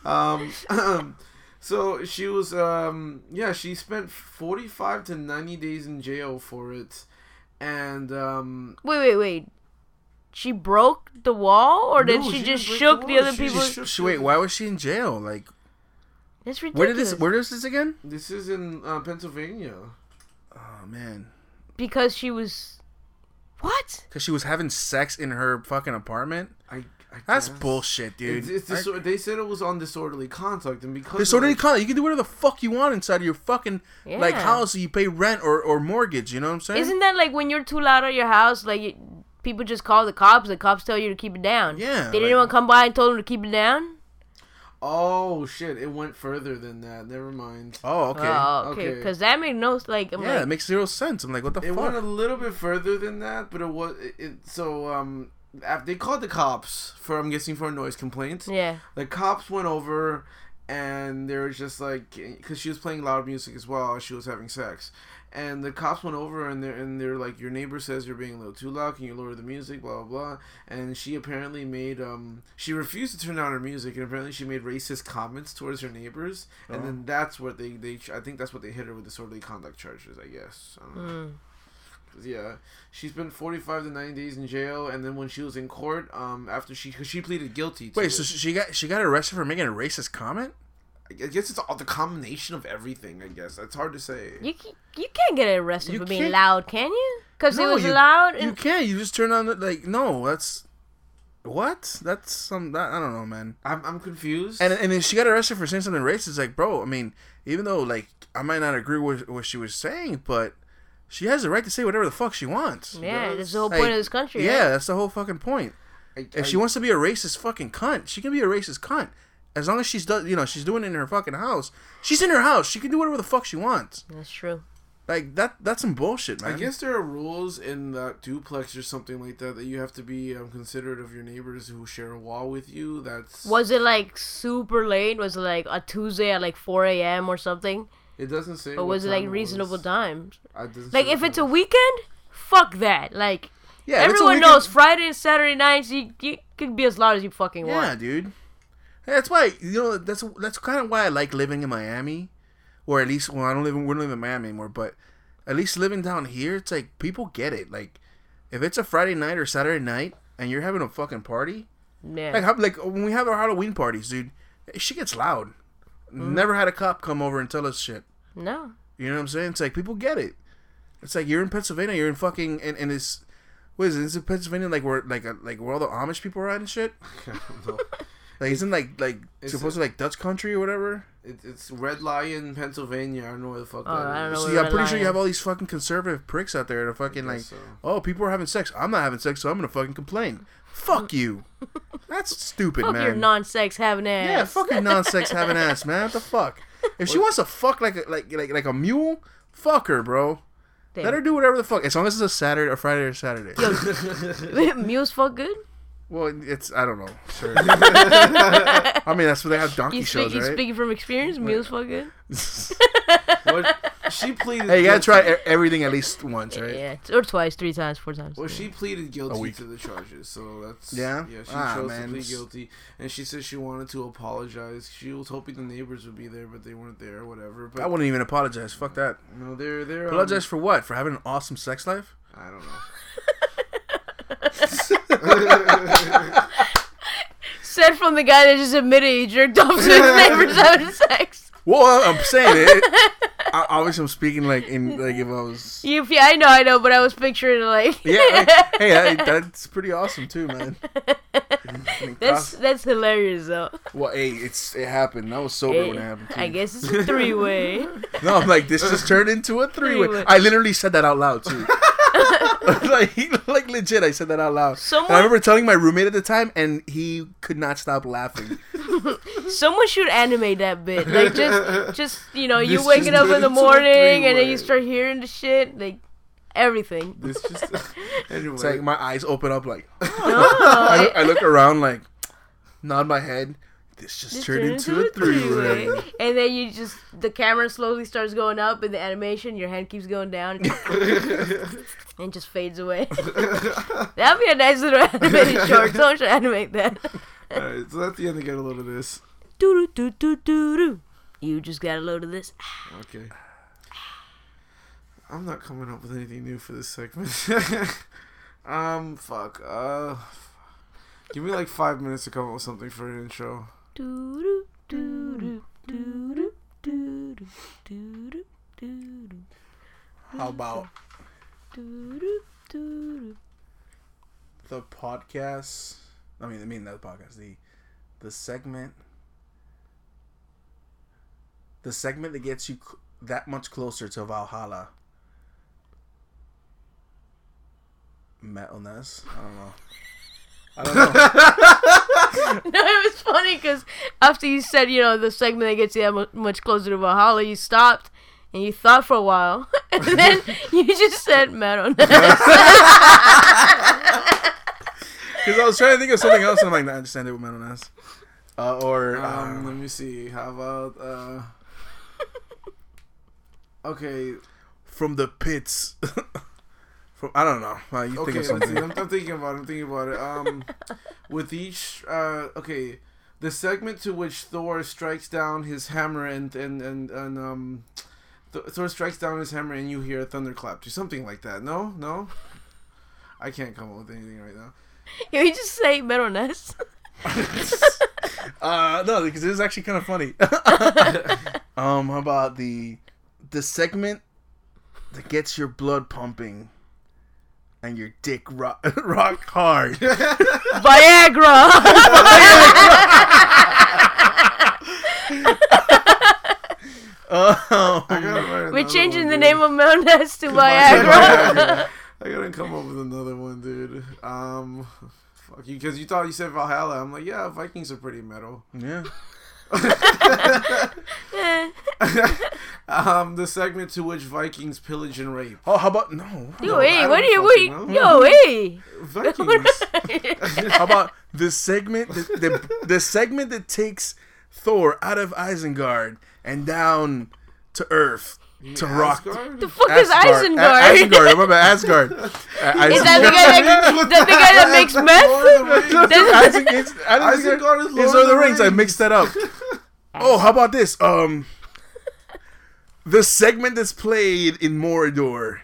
Um, <clears throat> so she was, um, yeah, she spent 45 to 90 days in jail for it. And, um, wait, wait, wait. She broke the wall, or did No, she, she just shook the the, other She people? just shook- wait, why was she in jail? Like, That's ridiculous. where did this? Where is this again? this is in uh, Pennsylvania. Oh man, because she was. What? because she was having sex in her fucking apartment. I, I That's guess. bullshit, dude. It's, it's I- they said it was on disorderly conduct, and because Disorderly like, conduct. You can do whatever the fuck you want inside of your fucking like Yeah. house. You pay rent or, or mortgage. You know what I'm saying? Isn't that like when you're too loud at your house? Like you, people just call the cops. The cops tell you to keep it down. Yeah, Did like- anyone come by and told them to keep it down? Oh shit! It went further than that. Never mind. oh, okay. Oh, okay. Okay. Because that made no like. I'm yeah, it makes zero sense. I'm like, what the It fuck? went a little bit further than that, but it was it, it so um. af- They called the cops for I'm guessing for a noise complaint. yeah. The cops went over, and they were just like, because she was playing loud music as well. as She was having sex, and the cops went over and they're and they're like, your neighbor says you're being a little too loud. Can you lower the music? Blah blah blah. And she apparently made um she refused to turn down her music, and apparently she made racist comments towards her neighbors, and Oh. then that's what they they I think that's what they hit her with disorderly conduct charges. I guess. I don't know. Mm. 'Cause, Yeah, she spent forty five to ninety days in jail, and then when she was in court, um, after she cause she pleaded guilty. To Wait, it. so she got she got arrested for making a racist comment? I guess it's all the combination of everything. I guess it's hard to say. You you can't get arrested You for being loud, can you? Because it was you- loud. You can't. You just turn on the like. No, that's what. That's some. That, I don't know, man. I'm, I'm confused. And and then she got arrested for saying something racist. Like, bro. I mean, even though like I might not agree with what she was saying, but she has the right to say whatever the fuck she wants. yeah, does. that's the whole Like, point of this country. Yeah, right? that's the whole fucking point. I, If I- she wants to be a racist fucking cunt, she can be a racist cunt. As long as she's does, you know, she's doing it in her fucking house. She's in her house. She can do whatever the fuck she wants. that's true. Like that that's some bullshit, man. I guess there are rules in that duplex or something like that that you have to be um, considerate of your neighbors who share a wall with you. That's Was it like super late? Was it like a Tuesday at like 4 a.m. or something? It doesn't say. Or was it like reasonable times? Like if it's a weekend, fuck that. Like yeah, if it's a everyone knows Friday and Saturday nights you, you could be as loud as you fucking want. Yeah, dude. That's why you know that's that's kind of why I like living in Miami, or at least well I don't live in, we don't live in Miami anymore, but at least living down here, it's like people get it. Like if it's a Friday night or Saturday night and you're having a fucking party, Yeah. like like when we have our Halloween parties, dude, she gets loud. Mm-hmm. Never had a cop come over and tell us shit. no. You know what I'm saying? It's like people get it. It's like you're in Pennsylvania, you're in fucking and, and it's what is it? Is it Pennsylvania like where like a, like where all the Amish people are at and shit? <laughs> Like isn't like like It's supposed to like Dutch country or whatever? It, it's Red Lion, Pennsylvania. I don't know where the fuck Oh, that I don't is. know See, where I'm pretty sure you have all these fucking conservative pricks out there that are fucking like, so. oh, people are having sex. I'm not having sex, so I'm gonna fucking complain. Fuck you. <laughs> That's stupid, Fuck man. your non-sex having ass. yeah, fuck your non-sex having ass, man. What the fuck? If she wants to fuck like a, like like like a mule, fuck her, bro. Damn. Let her do whatever the fuck, as long as it's a Saturday or Friday or Saturday. <laughs> <laughs> Mules fuck good. Well, it's I don't know. Sure. <laughs> I mean, that's what they have donkey You, shows, speak, you right? speaking from experience. Mules fucking. <laughs> good. What she pleaded. hey, you gotta guilty- try e- everything at least once, right? Yeah, or twice, three times, four times. Well, she pleaded guilty to the charges, so that's Yeah? Yeah, she Ah, chose man. to plead guilty, and she said she wanted to apologize. She was hoping the neighbors would be there, but they weren't there, or whatever. But I wouldn't even apologize. Fuck that. no, they're they're um, Apologize for what? For having an awesome sex life? I don't know. <laughs> Said from the guy that just admitted he jerked off to his neighbors having sex. Well, I'm saying it. I, obviously, I'm speaking like in like if I was. You, yeah, I know, I know, but I was picturing like. Yeah. <laughs> Hey, I, that's pretty awesome too, man. <laughs> That's that's hilarious though. well, hey, it's it happened. I was sober when it happened. Too. I guess it's a three way. <laughs> No, I'm like this just turned into a. Three-way. I literally said that out loud too. <laughs> like, like legit, I said that out loud. And I remember telling my roommate at the time, and he could not stop laughing. <laughs> someone should animate that bit. Like just <laughs> just you know, you This waking up in the morning and then you start hearing the shit, like everything. This just anyway. It's like my eyes open up, like No, I, I look around, like nod my head. This just just turned turn into a three way. And then you just the camera slowly starts going up and the animation, your hand keeps going down <laughs> and just fades away. <laughs> That'd be a nice little animated short. <laughs> Someone should animate that. All right, so that's the end. To get a load of this. Doo doo doo doo doo. You just got a load of this. Okay. I'm not coming up with anything new for this segment. um, fuck. Uh, give me like five minutes to come up with something for an intro. How about the podcast? I mean, I mean not the podcast. The the segment. The segment that gets you cl- that much closer to Valhalla. Metal Ness. I don't know. I don't know. <laughs> <laughs> No, it was funny because after you said, you know, the segment that gets you that much closer to Valhalla, you stopped and you thought for a while, <laughs> and <laughs> then you just said metal. Because I was trying to think of something else, and I'm like, nah, I just ended with Metal Ness. Uh, or Um, um, let me see. How about uh? Okay. from the pits. From I don't know. Uh, you Okay. think of Let's see. something? I'm, I'm thinking about it. I'm thinking about it. Um, <laughs> with each uh, okay, the segment to which Thor strikes down his hammer and and and and um. Th- Thor strikes down his hammer and you hear a thunderclap. Do something like that. No, no. I can't come up with anything right now. Can <laughs> you just say Metal Ness? <laughs> Uh, no, because it is actually kind of funny. um, how about the the segment that gets your blood pumping and your dick rock, <laughs> rock hard? <laughs> Viagra. Oh, I gotta write We're changing one, the name of Metal Ness to my- Viagra. <laughs> I gotta come up with another one, dude. Um, fuck you, because you thought you said Valhalla. I'm like, yeah, Vikings are pretty metal. yeah. <laughs> Um, the segment to which Vikings pillage and rape. Oh, how about no? Yo, I hey, what are you, what do you, yo, hey. Vikings. <laughs> How about the segment? The, the, the segment that takes Thor out of Isengard and down to Earth to rock. The fuck is Asgard. Isengard? A- Isengard. Remember Asgard. Uh, <laughs> Is that the guy that, that the guy that makes Lord meth? of the Rings. That's- Iseng- it's- Isengard Isengard is is Lord Lord of the Rings. I mixed that up. Oh, how about this? Um, <laughs> the segment that's played in Mordor.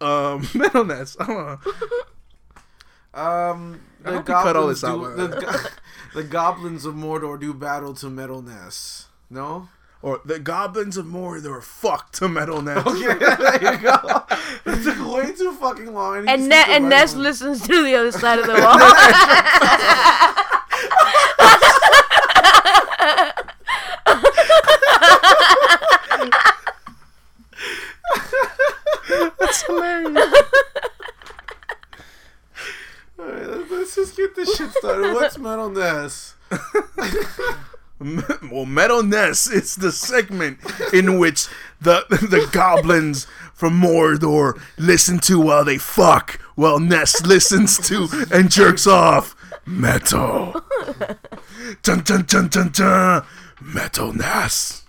Um, Metal <laughs> Nest. I don't know. <laughs> Um, the hope you cut all this out, do, man. the, go- the goblins of Mordor do battle to Metal Ness. No. Or the goblins of Mordor. Fuck to Metal Ness. Okay, there you go. It took way too fucking long. I And, see ne- and right Ness listens to the other side of the wall. That's hilarious. Alright, let's, let's just get this shit started. What's <laughs> Metal Ness? <laughs> well, Metal Ness is the segment in which the the goblins from Mordor listen to while they fuck, while Ness listens to and jerks off. Metal. <laughs> Dun dun dun dun dun. Metal Ness.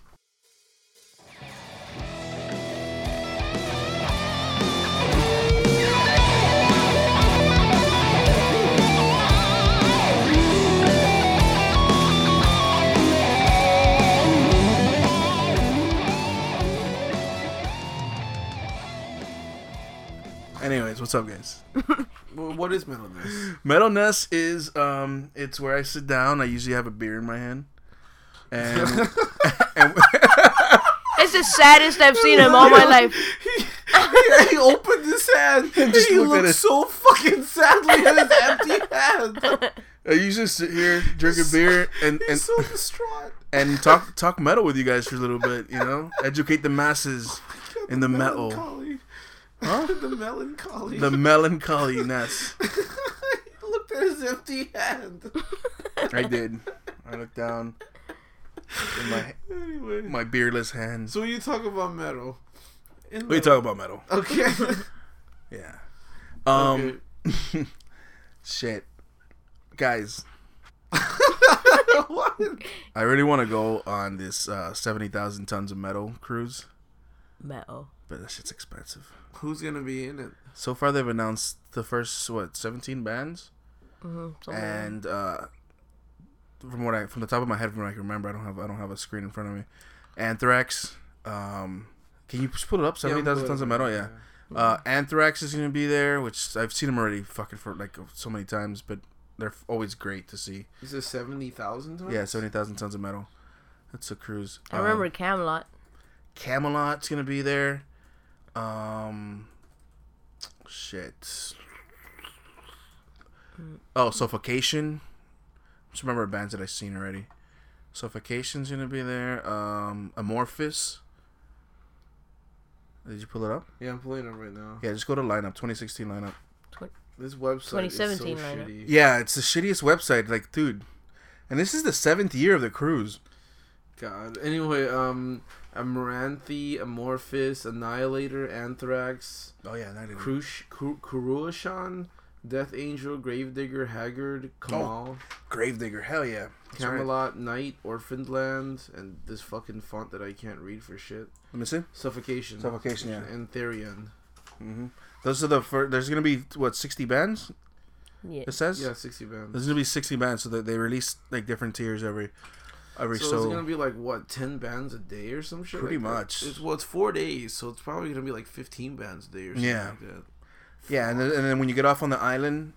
Anyways, what's up, guys? <laughs> Well, what is Metal Ness? Metal Ness is um, it's where I sit down. I usually have a beer in my hand, and <laughs> and <laughs> it's the saddest I've seen him all my life. he, he opened his hand and just he looked at looked it. so fucking sadly at his empty hand. I usually sit here, drink a beer, and and so distraught. and talk talk metal with you guys for a little bit. You know, educate the masses in the metal, Melancholy. Huh? <laughs> the melancholy. the melancholiness. <laughs> he looked at his empty hand. I did. I looked down in my Anyway, my beerless hands. so you talk about metal. In We talk about metal. Okay. <laughs> Yeah. Um. okay. Shit, guys. what? I really want to go on this uh, seventy thousand tons of metal cruise, Metal. But that shit's expensive. Who's gonna be in it? So far, they've announced the first what seventeen bands, Mm-hmm, and uh, from what I from the top of my head, from what I can remember, I don't have I don't have a screen in front of me. Anthrax. Um, can you just pull it up? Seventy thousand tons of metal. Yeah. Uh, Anthrax is gonna be there, which I've seen them already fucking for like so many times, but they're always great to see. Is it seventy thousand? Yeah, seventy thousand tons of metal. That's a cruise. I remember Um, Kamelot. Kamelot's gonna be there. Um, shit. Oh, Suffocation. Just remember bands that I've seen already. Suffocation's gonna be there. Um, Amorphis. Did you pull it up? Yeah, I'm pulling it up right now. Yeah, just go to lineup 2016 lineup. This website is so 2017 lineup. shitty. Yeah, it's the shittiest website. Like, dude, and this is the seventh year of the cruise. God. Anyway, um, Amaranthe, Amorphis, Annihilator, Anthrax, Oh yeah, not even. Krush, Kru- Cruachan, Death Angel, Gravedigger, Haggard, Kamal, Gravedigger. Hell yeah. That's right. Kamelot, Knight, Orphaned Land, and this fucking font that I can't read for shit. Let me see. Suffocation. Suffocation, yeah. And Therion. hmm Those are the first. There's gonna be what 60 bands. Yeah. It says. Yeah, 60 bands. There's gonna be 60 bands, so that they release like different tiers every every So, so. it's gonna be like what, ten bands a day or some shit? Pretty like much. It's well, it's four days, so it's probably gonna be like fifteen bands a day or something Yeah. like that. yeah, and then, and then when you get off on the island,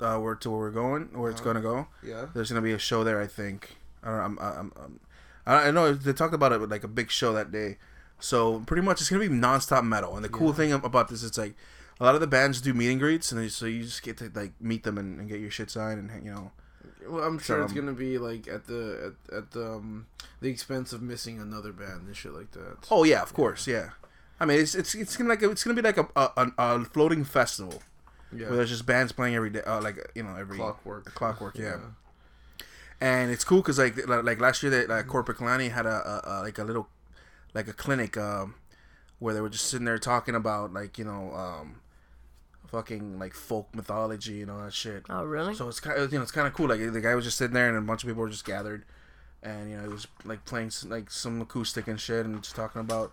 uh, where to where we're going, where it's Uh-huh. gonna go, Yeah. there's gonna be a show there. I think. I don't. know, I'm. I'm. I'm I I know they talked about it with like a big show that day, so pretty much it's gonna be nonstop metal. And the cool Yeah. thing about this, it's like a lot of the bands do meet and greets, and they, so you just get to like meet them and, and get your shit signed, and you know. Well, I'm sure it's um, gonna be like at the at, at the um, the expense of missing another band and shit like that. Oh yeah, of course, yeah. I mean, it's it's it's gonna like a, it's gonna be like a a, a, floating festival yeah. where there's just bands playing every day, uh, like you know every Clockwork. Clockwork, yeah. and it's cool because like like like last year that like Korpiklaani had a, a, a like a little like a clinic um, where they were just sitting there talking about like you know um, fucking like folk mythology and all that shit. Oh, really? So it's kind of you know it's kind of cool. Like the guy was just sitting there and a bunch of people were just gathered, and you know he was like playing s- like some acoustic and shit and just talking about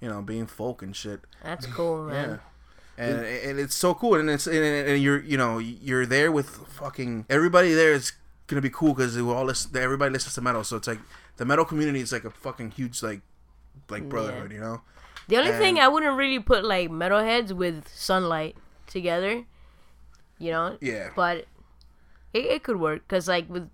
you know being folk and shit. That's cool, man. Yeah. And, and it's so cool, and it's and, and you're you know you're there with fucking everybody there is gonna be cool because they all listen. Everybody listens to metal, so it's like the metal community is like a fucking huge like like brotherhood, you know. The only thing I wouldn't really put like metalheads with sunlight together, you know. Yeah. But it, it could work because like with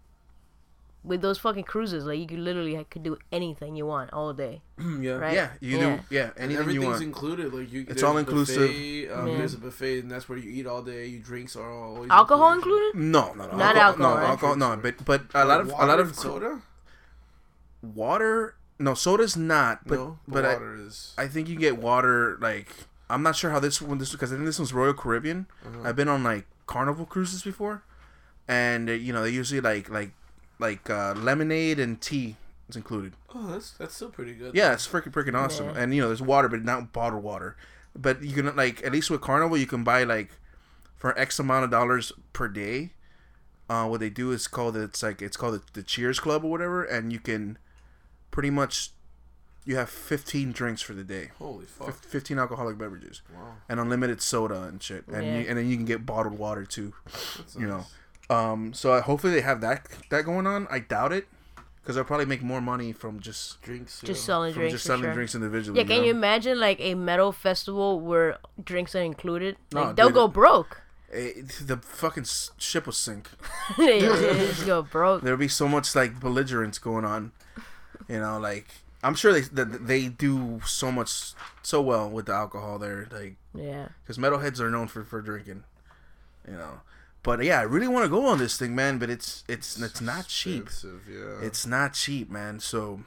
with those fucking cruises, like you could literally like, could do anything you want all day, <clears throat> yeah. right? Yeah, you Yeah. do. Yeah, And anything you everything's want. included. Like you, It's all inclusive. Buffet, um, Yeah. There's a buffet, and that's where you eat all day. Your drinks are always Alcohol included? no, no, no, Not alcohol, alcohol, No, right? alcohol, no. But but a lot of a lot of soda. water. No, soda's not. But no, but but I, is. I think you get water like I'm not sure how this one this because I think this one's Royal Caribbean. Uh-huh. I've been on like Carnival cruises before, and uh, you know they usually like like like uh, lemonade and tea is included. Oh, that's that's still pretty good. Yeah, it's freaking freaking awesome. Yeah. And you know there's water, but not bottled water. But you can like at least with Carnival you can buy like for X amount of dollars per day. Uh, what they do is called it's like it's called the, the Cheers Club or whatever, and you can pretty much you have 15 drinks for the day. Holy fuck! Fif- 15 alcoholic beverages Wow. and unlimited soda and shit and Yeah. you, and then you can get bottled water too That's you know um so I, hopefully they have that that going on i doubt it because they'll probably make more money from just drinks. Just yeah. selling drinks just for selling sure. drinks individually Yeah, can you know? imagine like a metal festival where drinks are included? No, Like they'll dude. go broke. Eh, the fucking ship will sink <laughs> they they <laughs> just go broke. there'll be so much like belligerence going on you know like i'm sure they that they do so much so well with the alcohol there like Yeah. because metalheads are known for for drinking you know but yeah i really want to go on this thing man but it's it's it's not cheap yeah. it's not cheap, man. So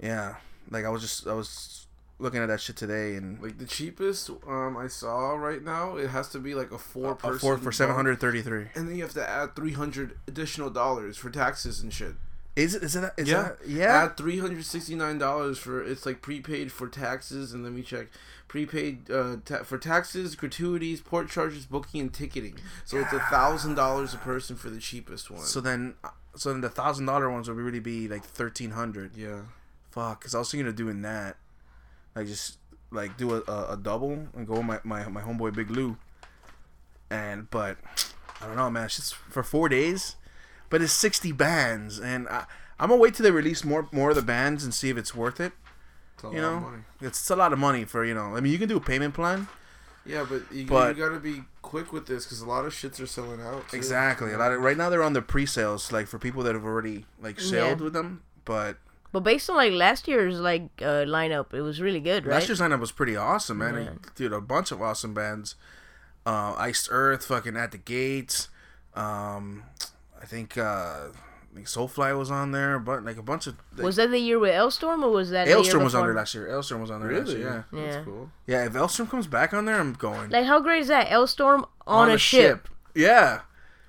yeah, like I was just I was looking at that shit today and like the cheapest um I saw right now. It has to be like a four a person. four for seven hundred thirty three. And then you have to add three hundred additional dollars for taxes and shit. Is it? Is it? Is Yeah. that? Yeah. Add three hundred sixty nine dollars for it's like prepaid for taxes and let me check prepaid uh, ta- for taxes, gratuities, port charges, booking, and ticketing. So it's a thousand dollars a person for the cheapest one. so then, so then the thousand dollar ones would really be like thirteen hundred. yeah, Fuck, because I was thinking of doing that, like just like do a, a, a double and go with my, my my homeboy Big Lou. And but I don't know, man. It's just for four days, but it's sixty bands, and I, I'm gonna wait till they release more more of the bands and see if it's worth it. it's a You lot know, of money. it's a lot of money for you know. I mean, you can do a payment plan. Yeah, but you, But- you gotta be quick with this because a lot of shits are selling out. too. Exactly. A lot of right now they're on the pre-sales, like for people that have already like sailed Yeah. with them. But But based on like last year's like uh, lineup, it was really good, right? last year's lineup was pretty awesome, man. Yeah. Dude, a bunch of awesome bands. Uh, Iced Earth, fucking at the gates. Um, I think uh, I think Soulfly was on there, but like a bunch of like, was that the year with Alestorm or was that the year Alestorm was on there last year. Alestorm was on there last Really? year. Yeah. Yeah. That's cool. Yeah. If Alestorm comes back on there, I'm going Like how great is that? Alestorm on, a, ship. Yeah.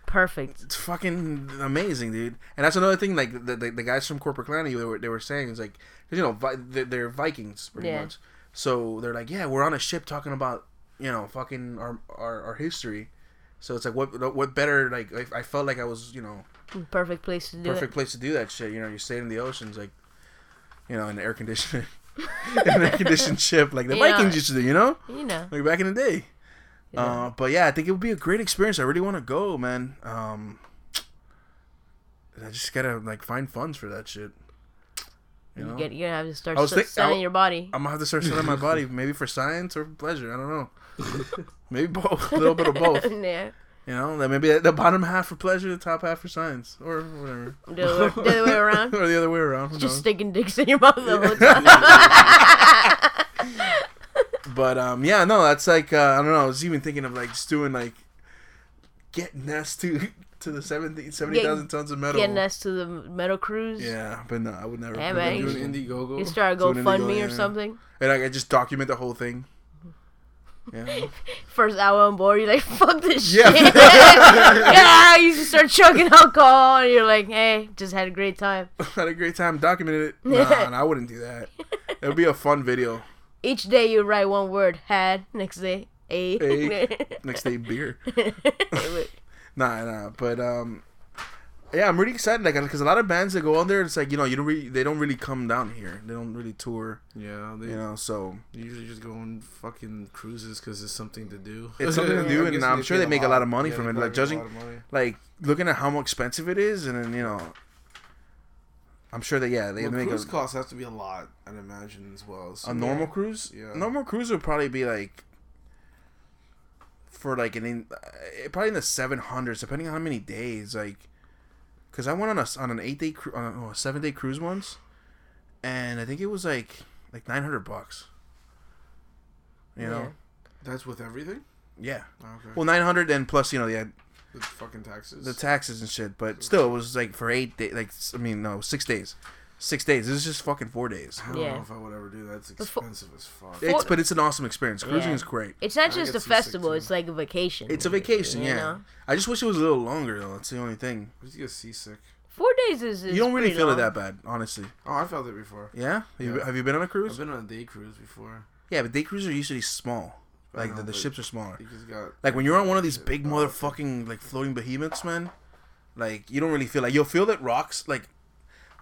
Perfect. it's fucking amazing, dude. And that's another thing. Like the the, the guys from Korpiklaani, they were they were saying is like, 'cause, you know, vi- they're, they're Vikings pretty Yeah. much. So they're like, yeah, we're on a ship talking about you know fucking our our, our history. So it's like what what better like I, I felt like I was you know Perfect place to do perfect place to do that shit. You know, you're staying in the oceans like, you know, in air conditioning, <laughs> <laughs> in an air conditioned ship like the Yeah. Vikings used to do. You know. You know. like back in the day. Uh, but yeah, I think it would be a great experience. I really want to go, man. Um, I just gotta like find funds for that shit. You know, You get, you're gonna have to start I was think- I selling w- your body. I'm gonna have to start selling my body, <laughs> maybe for science or pleasure. I don't know. <laughs> maybe both, a little bit of both. <laughs> yeah. You know, that maybe the bottom half for pleasure, the top half for science, or whatever, The other, the other way around. or the other way around. Just knows? sticking dicks in your mouth the whole time. But um, yeah, no, that's like uh, I don't know. I was even thinking of like just doing like getting us to to the 70 70,000 tons of metal. Getting us to the metal cruise. Yeah, but no, I would never. Yeah, put man, that Doing you- Indiegogo. You start a So an GoFundMe Indigo, or yeah. something. and I, I just document the whole thing. Yeah. <laughs> First hour on board, you're like, fuck this Yeah. shit. <laughs> yeah, you just start chugging alcohol, and you're like, hey, just had a great time. <laughs> Had a great time documented it. Nah, nah, I wouldn't do that. It would be a fun video. Each day you write one word, had. Next day, a. A. Next day, beer. Nah, nah. But um, yeah, I'm really excited. Like, because a lot of bands that go on there, it's like you know, you don't really, they don't really come down here. They don't really tour. Yeah, they You know, so usually just go on fucking cruises because it's something to do. It's <laughs> something to do, I'm and I'm sure they make a lot of money Yeah, from it, like, judging- like looking at how expensive it is, and then you know, I'm sure that yeah, they Well, make cruise a, costs have to be a lot, I'd imagine as well. So a normal cruise. Yeah. normal cruise would probably be like for like an in, uh, probably in the seven hundreds, depending on how many days. Like, cause I went on a on an eight day cru- on a, oh, a seven day cruise once, and I think it was like like nine hundred bucks. You know, That's with everything. yeah. Okay. Well, nine hundred and plus, you know, the the fucking taxes. the taxes and shit. But still, it was like for eight days. Like I mean, no, six days. Six days. This is just fucking four days. I don't Yeah. know if I would ever do that. It's Before- expensive as fuck. It's but it's an awesome experience. Cruising Yeah. is great. It's not I just get a seasick, festival, too. it's like a vacation. It's a vacation, You yeah. know? I just wish it was a little longer though. That's the only thing. I just get seasick. Four days is. is you don't really pretty feel long. it that bad, honestly. Oh, I felt it before. Yeah. Have, You, Yeah. have you been on a I've been on a day cruise before. Yeah, but day cruises are usually small. I Like know, the, the but ships are smaller. You just got Like when you're on one of these big motherfucking like floating behemoths, man. Like you don't really feel like you'll feel that rocks. Like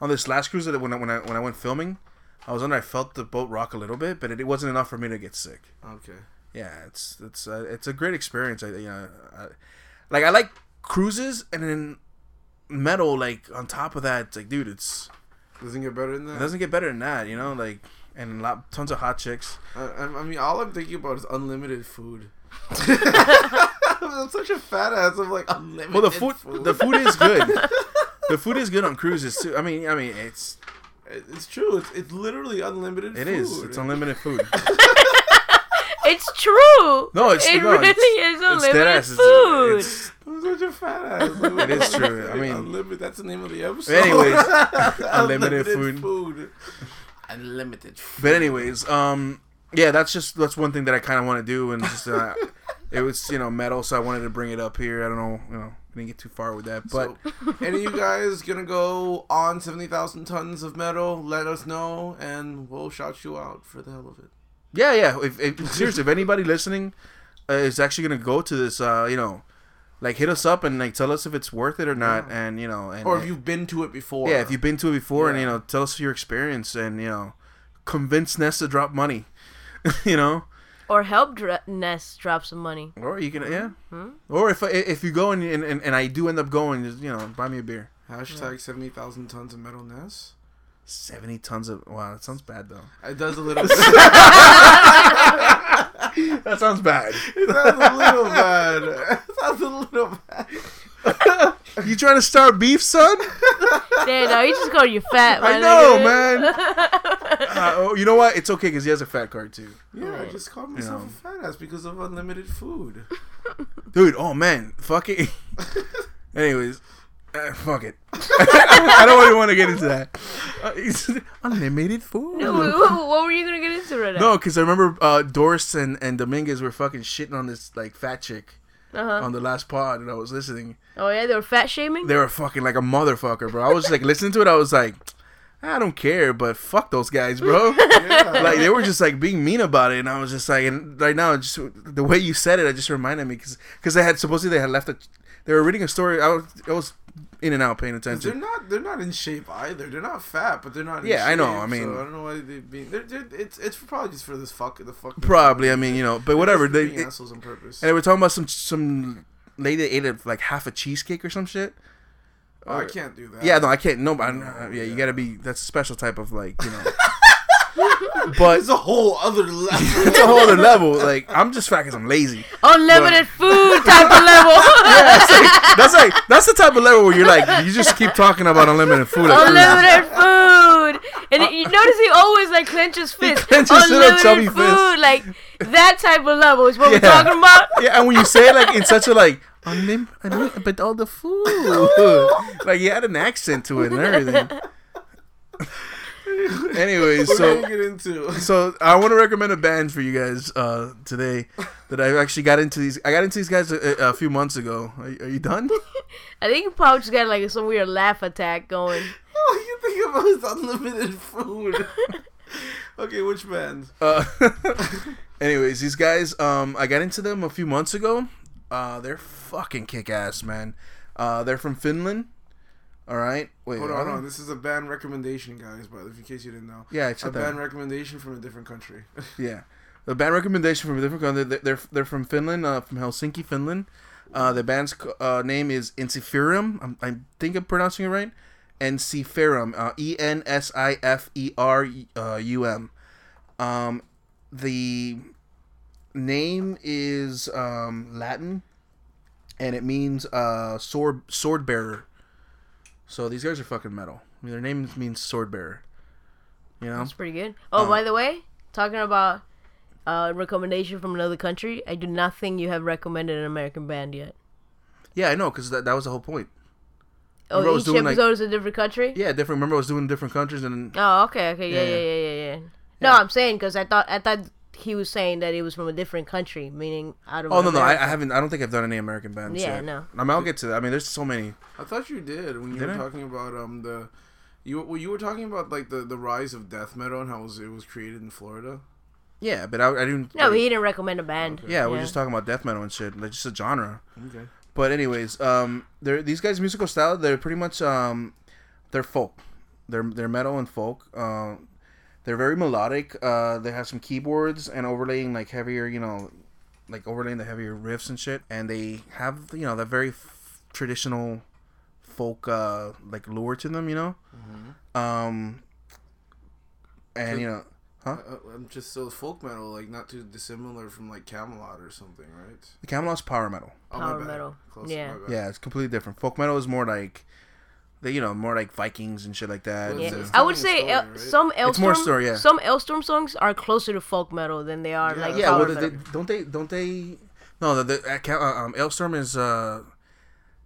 on this last cruise that when I, when I when I went filming, I was on. I felt the boat rock a little bit, but it, it wasn't enough for me to get sick. okay. Yeah, it's it's uh, it's a great experience. I you know, I, like I like cruises and then metal. Like on top of that, it's like dude, it's Doesn't get better than it that. doesn't get better than that. You know, like and a lot tons of hot chicks. I, I I mean, all I'm thinking about is unlimited food. <laughs> <laughs> I'm such a fat ass. I'm like unlimited. Well, the food the food is good. <laughs> the food is good on cruises too. I mean, I mean it's It's true. It's, it's literally unlimited. it food. is it's unlimited food. <laughs> It's true. No, it's it no, really it's, is it's unlimited deadass. It's- food. it's- I'm such a fat ass. <laughs> It is true. I mean- unlimited. That's the name of the episode. Anyways, <laughs> unlimited food. food. Unlimited. Food. But anyways, um, yeah, that's just that's one thing that I kind of want to do, and just uh, it was you know metal, so I wanted to bring it up here. I don't know, you know, I didn't get too far with that, but so, <laughs> any of you guys gonna go on seventy thousand tons of metal? Let us know, and we'll shout you out for the hell of it. yeah, yeah. If, if seriously, if anybody listening uh, is actually gonna go to this, uh, you know, like hit us up and like tell us if it's worth it or not, and you know, and Or if you've been to it before. yeah, if you've been to it before, and you know, tell us your experience, and you know, convince Ness to drop money, <laughs> you know. Or help dr- Ness drop some money. Or you can, yeah. Hmm? Or if if you go and, and and I do end up going, just you know, buy me a beer. Hashtag seventy thousand tons of metal ness. Seventy tons of wow, that sounds bad though. It does a little. <laughs> bit. That sounds bad. it sounds a little bad. <laughs> It sounds a little bad. You trying to start beef, son? Damn, no, you just called you fat. I know, nigga. man. <laughs> Uh, oh, you know what? It's okay because he has a fat card too, Yeah, I just called myself know. a fat ass because of unlimited food. <laughs> dude. Oh man, fuck it. <laughs> Anyways, uh, fuck it. I don't even want to get into that. Uh, unlimited food. No, what, what were you gonna get into right now? No, because I remember uh, Doris and, and Dominguez were fucking shitting on this like fat chick Uh-huh. on the last pod, and I was listening. Oh yeah, they were fat shaming. They were fucking like a motherfucker, bro. I was just like listening to it. I was like, I don't care, but fuck those guys, bro. <laughs> Yeah. like they were just like being mean about it, and I was just like, and right now, just the way you said it, it just reminded me because because they had supposedly they had left a, they were reading a story. I was I was in and out paying attention. they're not. They're not in shape either. They're not fat, but they're not. In Yeah, I know, I mean- so I don't know why they being. They're, they're, it's it's probably just for this fuck the fuck. Probably, I mean, you know, but whatever. They, being it- assholes on purpose. and they were talking about some some lady that ate a, like half a cheesecake or some shit. oh, I can't do that. Yeah, no, I can't. No, I, No, yeah, you gotta be. That's a special type of like, you know. <laughs> but It's a whole other level. <laughs> it's a whole other level. Like, I'm just fat because I'm lazy. Unlimited food type of level. <laughs> That's like, that's like <laughs> that's the type of level where you're like you just keep talking about unlimited food. at. Unlimited food. And you notice he always like clenches fist. clenches his little chubby Unlimited food. Like that type of level is what Yeah. we're talking about. Yeah, and when you say it like in such a like unlim, unlim but all the food, like you had an accent to it and everything. <laughs> Anyways, so get into? <laughs> so I want to recommend a band for you guys uh, today that I actually got into these. I got into these guys a, a few months ago. Are, are you done? <laughs> I think Pouch got like some weird laugh attack going. Oh, you think about is unlimited food. okay, which band? Uh, anyways, these guys, um, I got into them a few months ago. Uh, they're fucking kick ass, man. Uh, they're from Finland. All right. Wait. Hold on, hold on. This is a band recommendation, guys. But in case you didn't know, Yeah, I a said band that. recommendation from a different country. <laughs> Yeah, the band recommendation from a different country. They're they're, they're from Finland, uh, from Helsinki, Finland. Uh, the band's uh, name is Ensiferum. I'm, I think I'm pronouncing it right. Ensiferum. Uh, E N S I F E R U M. Um, the name is um, Latin, and it means uh, sword sword bearer. So these guys are fucking metal. I mean, their name means sword bearer. You know. That's pretty good. Oh, Uh, by the way, talking about uh, recommendation from another country, I do not think you have recommended an American band yet. Yeah, I know, because that, that was the whole point. Oh, Remember each doing, like- episode is a different country. Yeah, different. Remember, I was doing different countries, and Oh, okay, okay, yeah, Yeah, yeah, yeah. yeah, yeah, yeah. No, I'm saying because I thought I thought he was saying that it was from a different country, meaning out of. oh no, no, I, I haven't. I don't think I've done any American bands. Yeah, yet. no. I mean, I'll get to that. I mean, there's so many. I thought you did when you Did were I? talking about um the. You, well, you were talking about like the, the rise of death metal and how it was, it was created in Florida. Yeah, but I, I didn't. No, he didn't recommend a band. yeah, we're just talking about death metal and shit, like just a genre. Okay. But anyways, um, they're these guys' musical style. They're pretty much um, they're folk. They're they're metal and folk. Uh, they're very melodic. Uh, they have some keyboards and overlaying like heavier, you know, like overlaying the heavier riffs and shit. And they have you know that very f- traditional folk uh like lure to them, you know. Um, and you know, huh? Uh, I'm just so folk metal, like not too dissimilar from like Kamelot or something, right? The Kamelot's power metal. Oh, Power bad. metal. Close, Yeah. my. Yeah, it's completely different. Folk metal is more like, the you know, more like Vikings and shit like that. Well, Yeah. It's- it's I would say story, El- right? some Alestorm, It's more story, yeah. some Alestorm songs are closer to folk metal than they are Yeah. like Yeah, power well, metal. they, don't they? Don't they? No, the, the uh, uh, um, Alestorm is uh,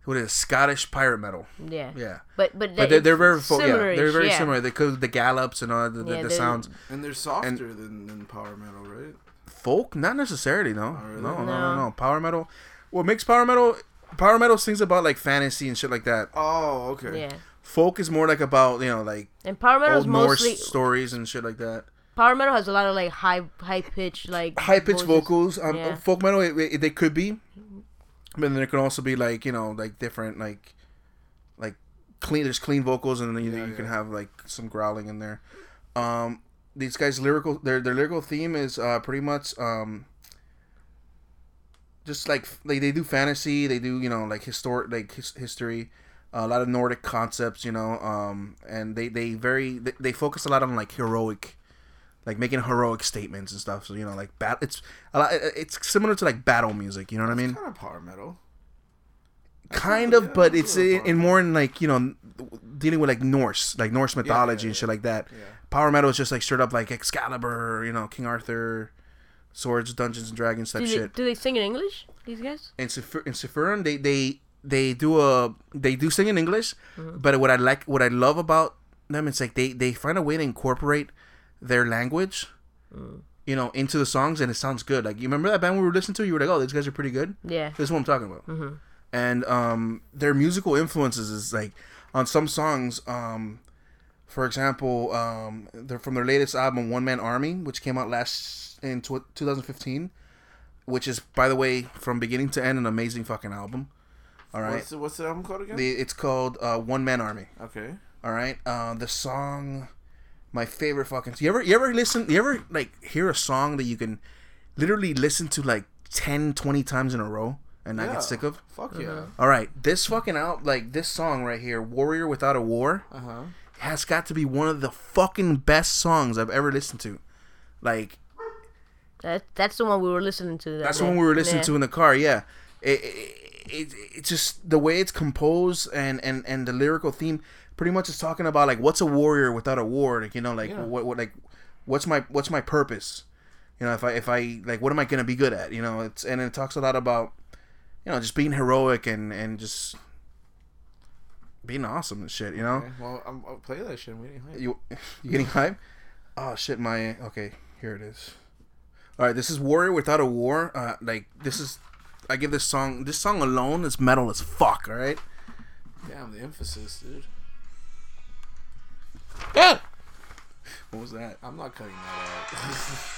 what is it, Scottish pirate metal? yeah. Yeah, but but, but they're, they're very it's fo- yeah, they're similar-ish, very yeah. similar. They cause the gallops and all the, the, Yeah, the sounds. And they're softer than, than power metal, right? Folk, not necessarily. No, Oh, really? no, no, no, No. no. Power metal. What makes power metal? Power metal sings about like fantasy and shit like that. Oh, okay. Yeah, Folk is more like about you know like and power metal is Norse mostly stories and shit like that. power metal has a lot of like high high pitched like high pitched vocals. Um, Yeah. folk metal, it, it, they could be, but then there can also be like you know like different like like clean. There's clean vocals, and then you, Yeah, you can have like some growling in there. Um, these guys' lyrical their their lyrical theme is uh pretty much um just like like they do fantasy. They do you know like historic like his, history. a lot of Nordic concepts, you know, um, and they they very they, they focus a lot on like heroic, like making heroic statements and stuff. So you know, like bat, it's a lot. It's similar to like battle music. You know what I mean? Kind of power metal. Kind yeah, of, but it's in, in more in like you know dealing with like Norse, like Norse mythology yeah, and shit like that. Yeah. Power metal is just like straight up like Excalibur, you know, King Arthur, swords, Dungeons and Dragons type Do they, shit. do they sing in English? These guys? in Seph- in they they they do a they do sing in English, Mm-hmm. but what I like what I love about them it's like they they find a way to incorporate their language, Mm. you know, into the songs, and it sounds good. Like you remember that band we were listening to? You were like, oh, these guys are pretty good. Yeah. This is what I'm talking about. Mm-hmm. And um, their musical influences is like on some songs. Um, for example, um, they're from their latest album, One Man Army, which came out last in tw- 2015, which is, by the way, from beginning to end, an amazing fucking album. All right, What's the, what's the album called again? the, it's called uh, One Man Army. okay. All right, uh, the song, my favorite fucking. You ever you ever listen? You ever like hear a song that you can literally listen to like 10, 20 times in a row and not Yeah. get sick of? Fuck yeah. All right, this fucking out like this song right here, "Warrior Without a War," Uh huh. Has got to be one of the fucking best songs I've ever listened to. Like That, that's the one we were listening to. that that's the one we were listening Yeah. to in the car. Yeah, it, it, it it's just the way it's composed and and and the lyrical theme. Pretty much is talking about like what's a warrior without a war. Like you know, like Yeah. what what like what's my what's my purpose. You know, if I if I like, what am I gonna be good at? You know, it's and it talks a lot about, you know, just being heroic and and just being awesome and shit. You know, Okay, well, I'm, I'll play that shit. I'm waiting. Hey. you <laughs> you getting hype? Oh shit, my okay. Here it is. All right, this is Warrior Without a War. Uh, like this is, I give this song. This song alone is metal as fuck. All right. Damn, the emphasis, dude. Yeah. What was that? I'm not cutting that out. <laughs>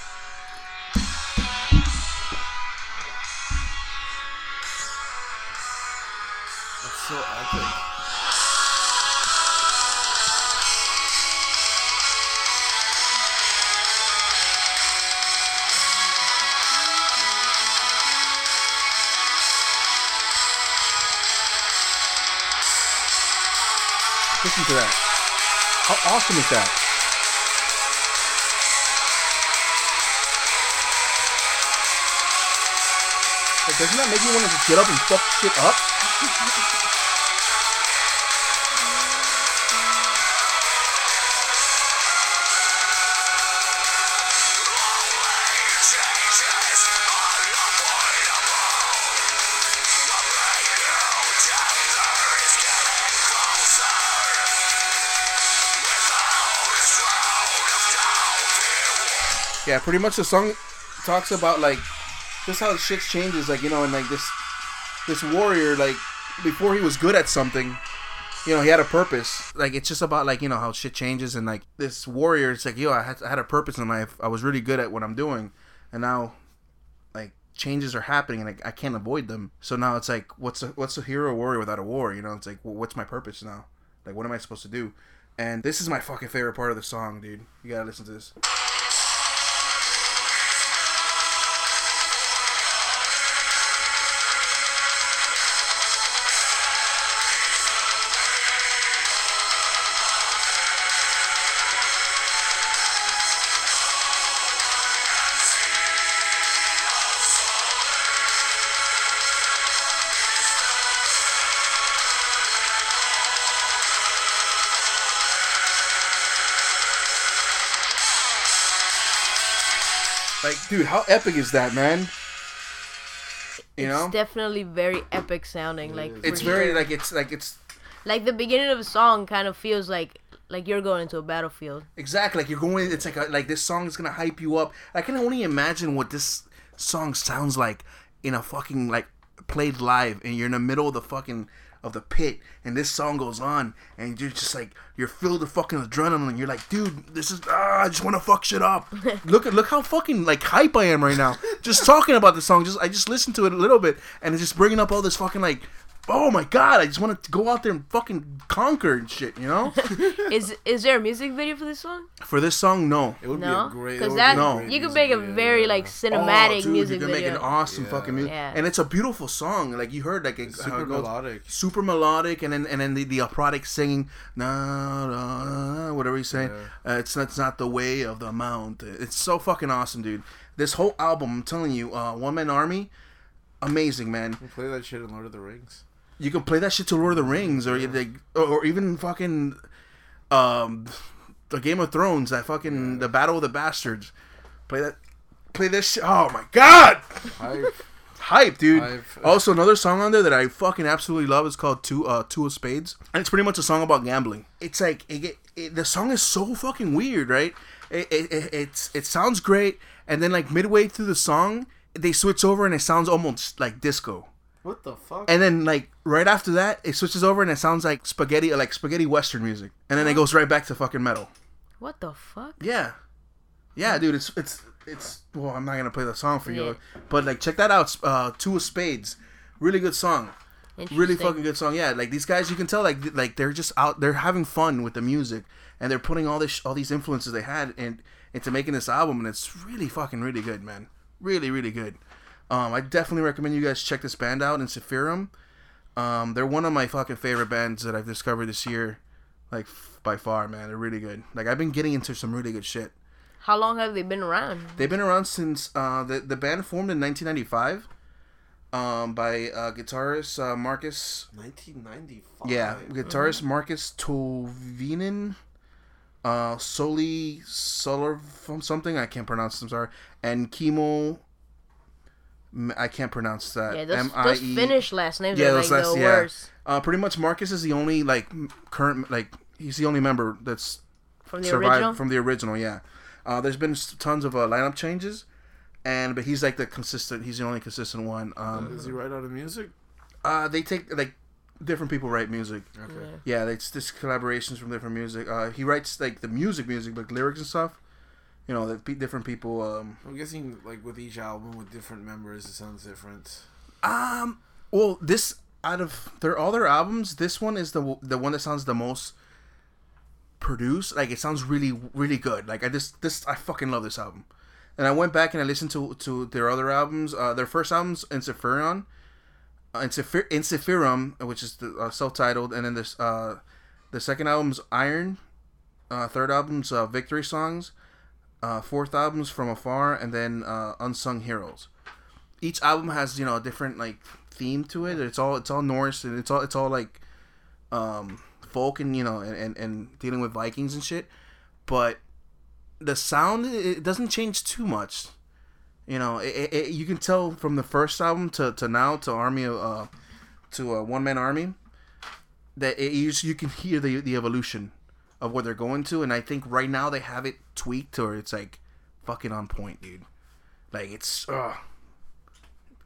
That's so epic. Listen to that. How awesome is that? Like, doesn't that make you want to just get up and fuck shit up? <laughs> pretty much the song talks about like just how shit changes, like you know, and like this this warrior, like before he was good at something, you know, he had a purpose. Like it's just about like you know how shit changes, and like this warrior, it's like yo, I had I had a purpose in life. I was really good at what I'm doing, and now like changes are happening, and I, I can't avoid them. So now it's like, what's a what's a hero warrior without a war? You know, it's like, well, what's my purpose now? Like, what am I supposed to do? And this is my fucking favorite part of the song, dude. You gotta listen to this. Dude, how epic is that, man? You know, It's definitely very epic sounding. Like it's for very sure. like it's like it's like the beginning of a song kind of feels like like you're going into a battlefield. exactly like you're going. It's like a, like this song is gonna hype you up. I can only imagine what this song sounds like in a fucking like played live, and you're in the middle of the fucking of the pit, and this song goes on, and you're just like you're filled with fucking adrenaline. You're like, dude, this is ah, I just want to fuck shit up. <laughs> look at look how fucking like hype I am right now. just talking about the song. Just I just listened to it a little bit, and it's just bringing up all this fucking like. Oh my god! I just want to go out there and fucking conquer and shit, you know. <laughs> Is is there a music video for this song? For this song, no. It would be No, a great. because that No. great you could make a very yeah. like cinematic oh, dude, music you can make video. an awesome Yeah. fucking music, Yeah. and it's a beautiful song. Like you heard, like it, super it goes, melodic. super melodic, and then and then the, the operatic singing, na, na, na, whatever he's saying. Uh, it's not, it's not the way of the mount. It's so fucking awesome, dude. This whole album, I'm telling you, uh, One Man Army, amazing, man. We'll play that shit in Lord of the Rings. You can play that shit to Lord of the Rings, or like, or, even fucking, um, the Game of Thrones, that fucking the Battle of the Bastards. Play that, play this shit. Oh my god, Hype. hype, dude. Hype. Also, another song on there that I fucking absolutely love is called Two uh Two of Spades, and it's pretty much a song about gambling. It's like it, get- it, the song is so fucking weird, right? It, it, it it's it sounds great, and then like midway through the song, they switch over and it sounds almost like disco. What the fuck? And then like right after that, it switches over and it sounds like spaghetti, like spaghetti western music, and then it goes right back to fucking metal. What the fuck? Yeah, yeah, dude. It's it's it's. Well, I'm not gonna play the song for Yeah. you, but like check that out. Uh, Two of Spades, really good song. Really fucking good song. Yeah, like these guys, you can tell like like they're just out, they're having fun with the music, and they're putting all this all these influences they had in, into making this album, and it's really fucking really good, man. Really really good. Um, I definitely recommend you guys check this band out Ensiferum. Um, they're one of my fucking favorite bands that I've discovered this year, like f- by far, man. They're really good. Like I've been getting into some really good shit. How long have they been around? They've been around since uh, the the band formed in 1995. Um, by uh, guitarist uh, Marcus 1995. yeah, guitarist Markus Toivonen, uh, Soli Solar from something I can't pronounce. I'm sorry, and Kimo M- I can't pronounce that. Yeah, those, M I those. Finnish last names Yeah, are like those last- the yeah. worst Uh, pretty much Marcus is the only like current like he's the only member that's from the survived original. from the original. Yeah, uh, there's been tons of uh, lineup changes, and but he's like the consistent. He's the only consistent one. Um, Does he write out of music? uh, they take like different people write music. Okay. Yeah, it's just collaborations from different music. Uh, he writes like the music, music, like lyrics and stuff. You know, different people. Um, I'm guessing like with each album with different members, it sounds different. um, well, this out of their all their albums, this one is the the one that sounds the most produced. Like it sounds really, really good. Like I just this I fucking love this album. And I went back and I listened to to their other albums. Uh, their first albums, Encepherion, uh, Ensiferum, which is the uh, self-titled, and then this uh, the second album's Iron. Uh, third album's uh, Victory Songs. Uh, fourth album's From Afar, and then uh, Unsung Heroes. Each album has you know a different like theme to it. It's all it's all Norse and it's all it's all like um, folk and you know and, and, and dealing with Vikings and shit. But the sound it doesn't change too much. You know, it, it, you can tell from the first album to, to now to Army of uh, to a one man army that it, you you can hear the the evolution of what they're going to, and I think right now they have it tweaked or it's like fucking on point, dude. Like it's uh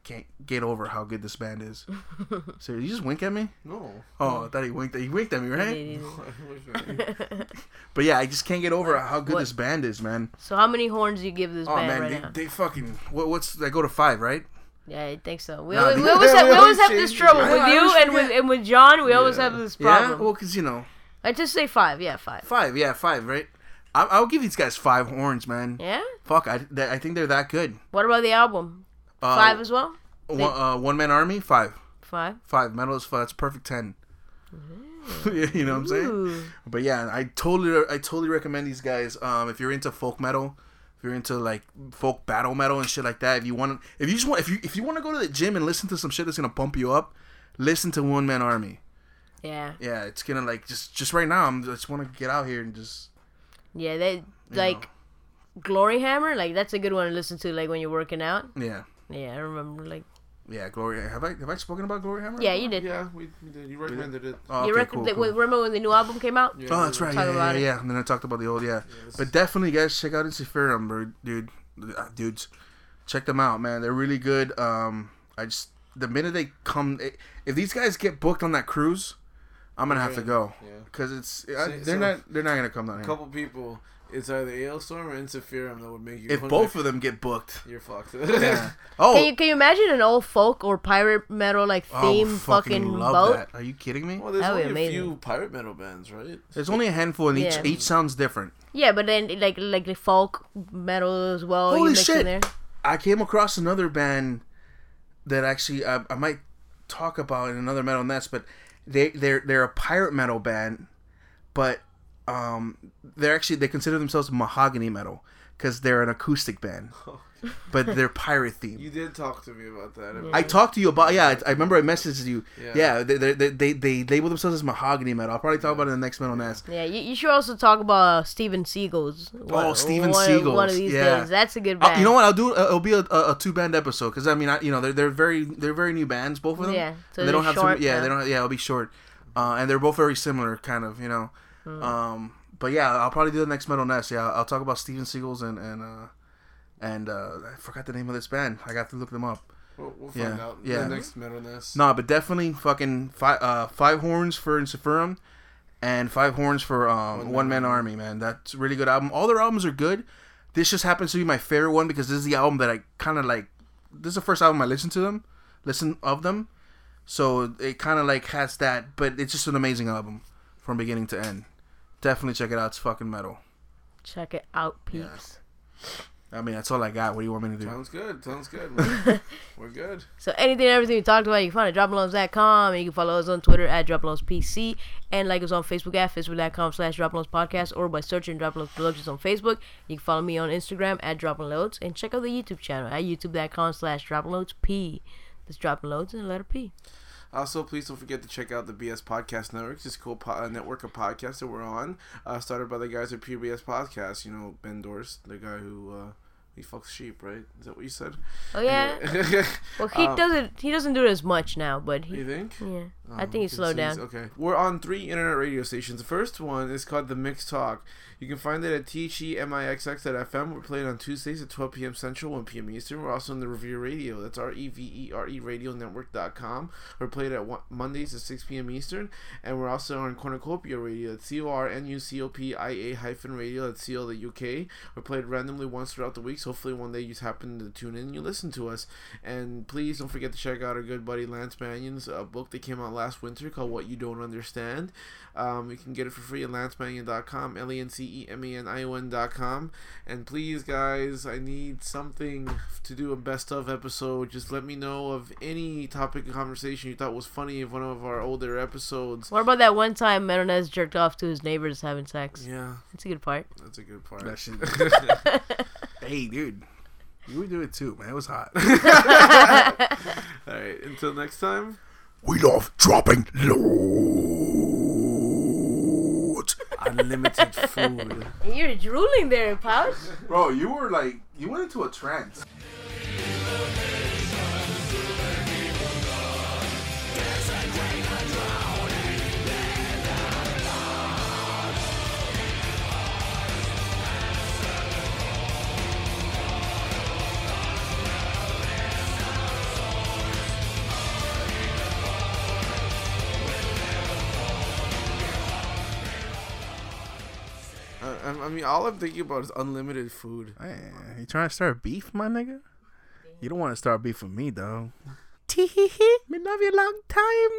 can't get over how good this band is. <laughs> so you just wink at me? No. Oh, I thought he winked. He winked at me, right? <laughs> <laughs> But yeah, I just can't get over how good What? this band is, man. so how many horns do you give this Oh band man, right they, now? they fucking what, what's they go to five, right? Yeah, I think so. We Nah, always, we always, have, we we always have this change it. trouble I- with I you and with forget. and with John. We always have this Yeah, problem. well, cause you know I just say five. Yeah, five. five, yeah, five, right? I, I'll give these guys five horns, man. Yeah. Fuck, I, that, I think they're that good. What about the album? Uh, Five as well. One, uh, one man army, five, Five. five. Metal is five. That's perfect ten. <laughs> you know what I'm saying? Ooh. But yeah, I totally, I totally recommend these guys. Um, if you're into folk metal, if you're into like folk battle metal and shit like that, if you want, if you just want, if you if you want to go to the gym and listen to some shit that's gonna pump you up, listen to One Man Army. Yeah. Yeah, it's gonna like just just right now. I'm just want to get out here and just Yeah. They like Gloryhammer. Like that's a good one to listen to. Like when you're working out. yeah, Yeah, I remember. Like yeah. Gloria, have I have I spoken about Gloryhammer? yeah, you did. Yeah, we, we did. You recommended it. Oh, you okay, reckon cool, that, cool. remember when the new album came out? Yeah, Oh, that's right. Talk Yeah, yeah, yeah. And then I talked about the old, yeah. Yes. But definitely, guys, check out Ensiferum, bro, dude. Uh, dudes, check them out, man. They're really good. Um, I just the minute they come, if these guys get booked on that cruise, I'm gonna have to Yeah, go yeah. because it's I, they're so- not they're not gonna come down here. A couple people. It's either Alestorm or Ensiferum that would make you. If come both of them get booked, You're fucked. yeah. <laughs> Oh. Can Oh, you, can you imagine an old folk or pirate metal like oh, theme fucking fucking love boat? that. Are you kidding me? well, there's That would only a few pirate metal bands, right? There's only a handful, and each Yeah. each sounds different. Yeah, but then like like the folk metal as well. Holy shit. there. I came across another band that actually I, I might talk about in another Metal Ness, but they they're they're a pirate metal band, but um they're actually they consider themselves mahogany metal because they're an acoustic band, <laughs> but they're pirate themed. You did talk to me about that. I talked to you about yeah. I I remember I messaged you. Yeah. Yeah, they, they, they, they, they label themselves as mahogany metal. I'll probably talk about it in the next Metal Ness. Yeah, you, you should also talk about uh, Steven Seagal's. Oh, Steven one, Seagal's, One of these yeah. days. That's a good Uh, band. you know what? I'll do. Uh, it'll be a, a, a two band episode because I mean, I, you know, they're they're very they're very new bands, both of them. Yeah, so they don't they're have short, to. Yeah, yeah. they don't. Yeah, it'll be short, uh, and they're both very similar, kind of. You know. Hmm. Um, but yeah, I'll probably do the next Metal Ness. Yeah, I'll talk about Steven Seagal's and and uh, and uh, I forgot the name of this band. I got to look them up. We'll, we'll find Yeah, out. yeah. The next Metal Ness. Nah, but definitely fucking five uh, five horns for Ensiferum and five horns for um, One One Man Man Army. Man, that's a really good album. All their albums are good. This just happens to be my favorite one because this is the album that I kind of like. This is the first album I listened to them, listen of them, so it kind of like has that. But it's just an amazing album from beginning to end. Definitely check it out. It's fucking metal. Check it out, peeps. I mean, that's all I got. What do you want me to do? Sounds good. Sounds good. <laughs> We're, we're good. So anything and everything we talked about, you can find it at droploads.com and you can follow us on Twitter at droploadspc and like us on Facebook at facebook.com slash droploadspodcast or by searching Droploads Productions on Facebook. You can follow me on Instagram at droploads and check out the YouTube channel at youtube.com slash droploadsp. That's droploads and the letter P. Also, please don't forget to check out the BS Podcast Network. A cool po- uh, network of podcasts that we're on. Uh, started by the guys at PBS Podcast. You know, Ben Dorst, the guy who uh, He fucks sheep, right? Is that what you said? Oh yeah. Anyway. <laughs> Well, he Um, doesn't. He doesn't do it as much now, but he. you think? Yeah. I Um, think he slowed down. Okay. We're on three internet radio stations. The first one is called The Mix Talk. You can find it at THEMIXX.FM. We're playing on Tuesdays at 12 p.m. Central, 1 p.m. Eastern. We're also on the Revere Radio. That's R E V E R E Radio Network.com. We're played at one, Mondays at 6 p.m. Eastern. And we're also on Cornucopia Radio. That's C O R N U C O P I A hyphen radio. That's C O the UK. We're played randomly once throughout the week. So hopefully one day you just happen to tune in and you listen to us. And please don't forget to check out our good buddy Lance Mannion's uh, book that came out last winter called What You Don't Understand. Um, you can get it for free at lancemanion.com, L E N C E M E N I O N.com. And please, guys, I need something to do a best of episode. Just let me know of any topic of conversation you thought was funny of one of our older episodes. What about that one time Menonez jerked off to his neighbors having sex? Yeah, That's a good part. that's a good part. That shit. <laughs> <laughs> hey, dude. You would do it too, man. It was hot. <laughs> All right, until next time. We love dropping loads. Unlimited food. You're drooling there, Pouch. Bro, you were like, you went into a trance. I, I I mean, all I'm thinking about is unlimited food. Hey, you trying to start beef, my nigga? You don't want to start beef with me, though. Tee hee hee. Me love you long time.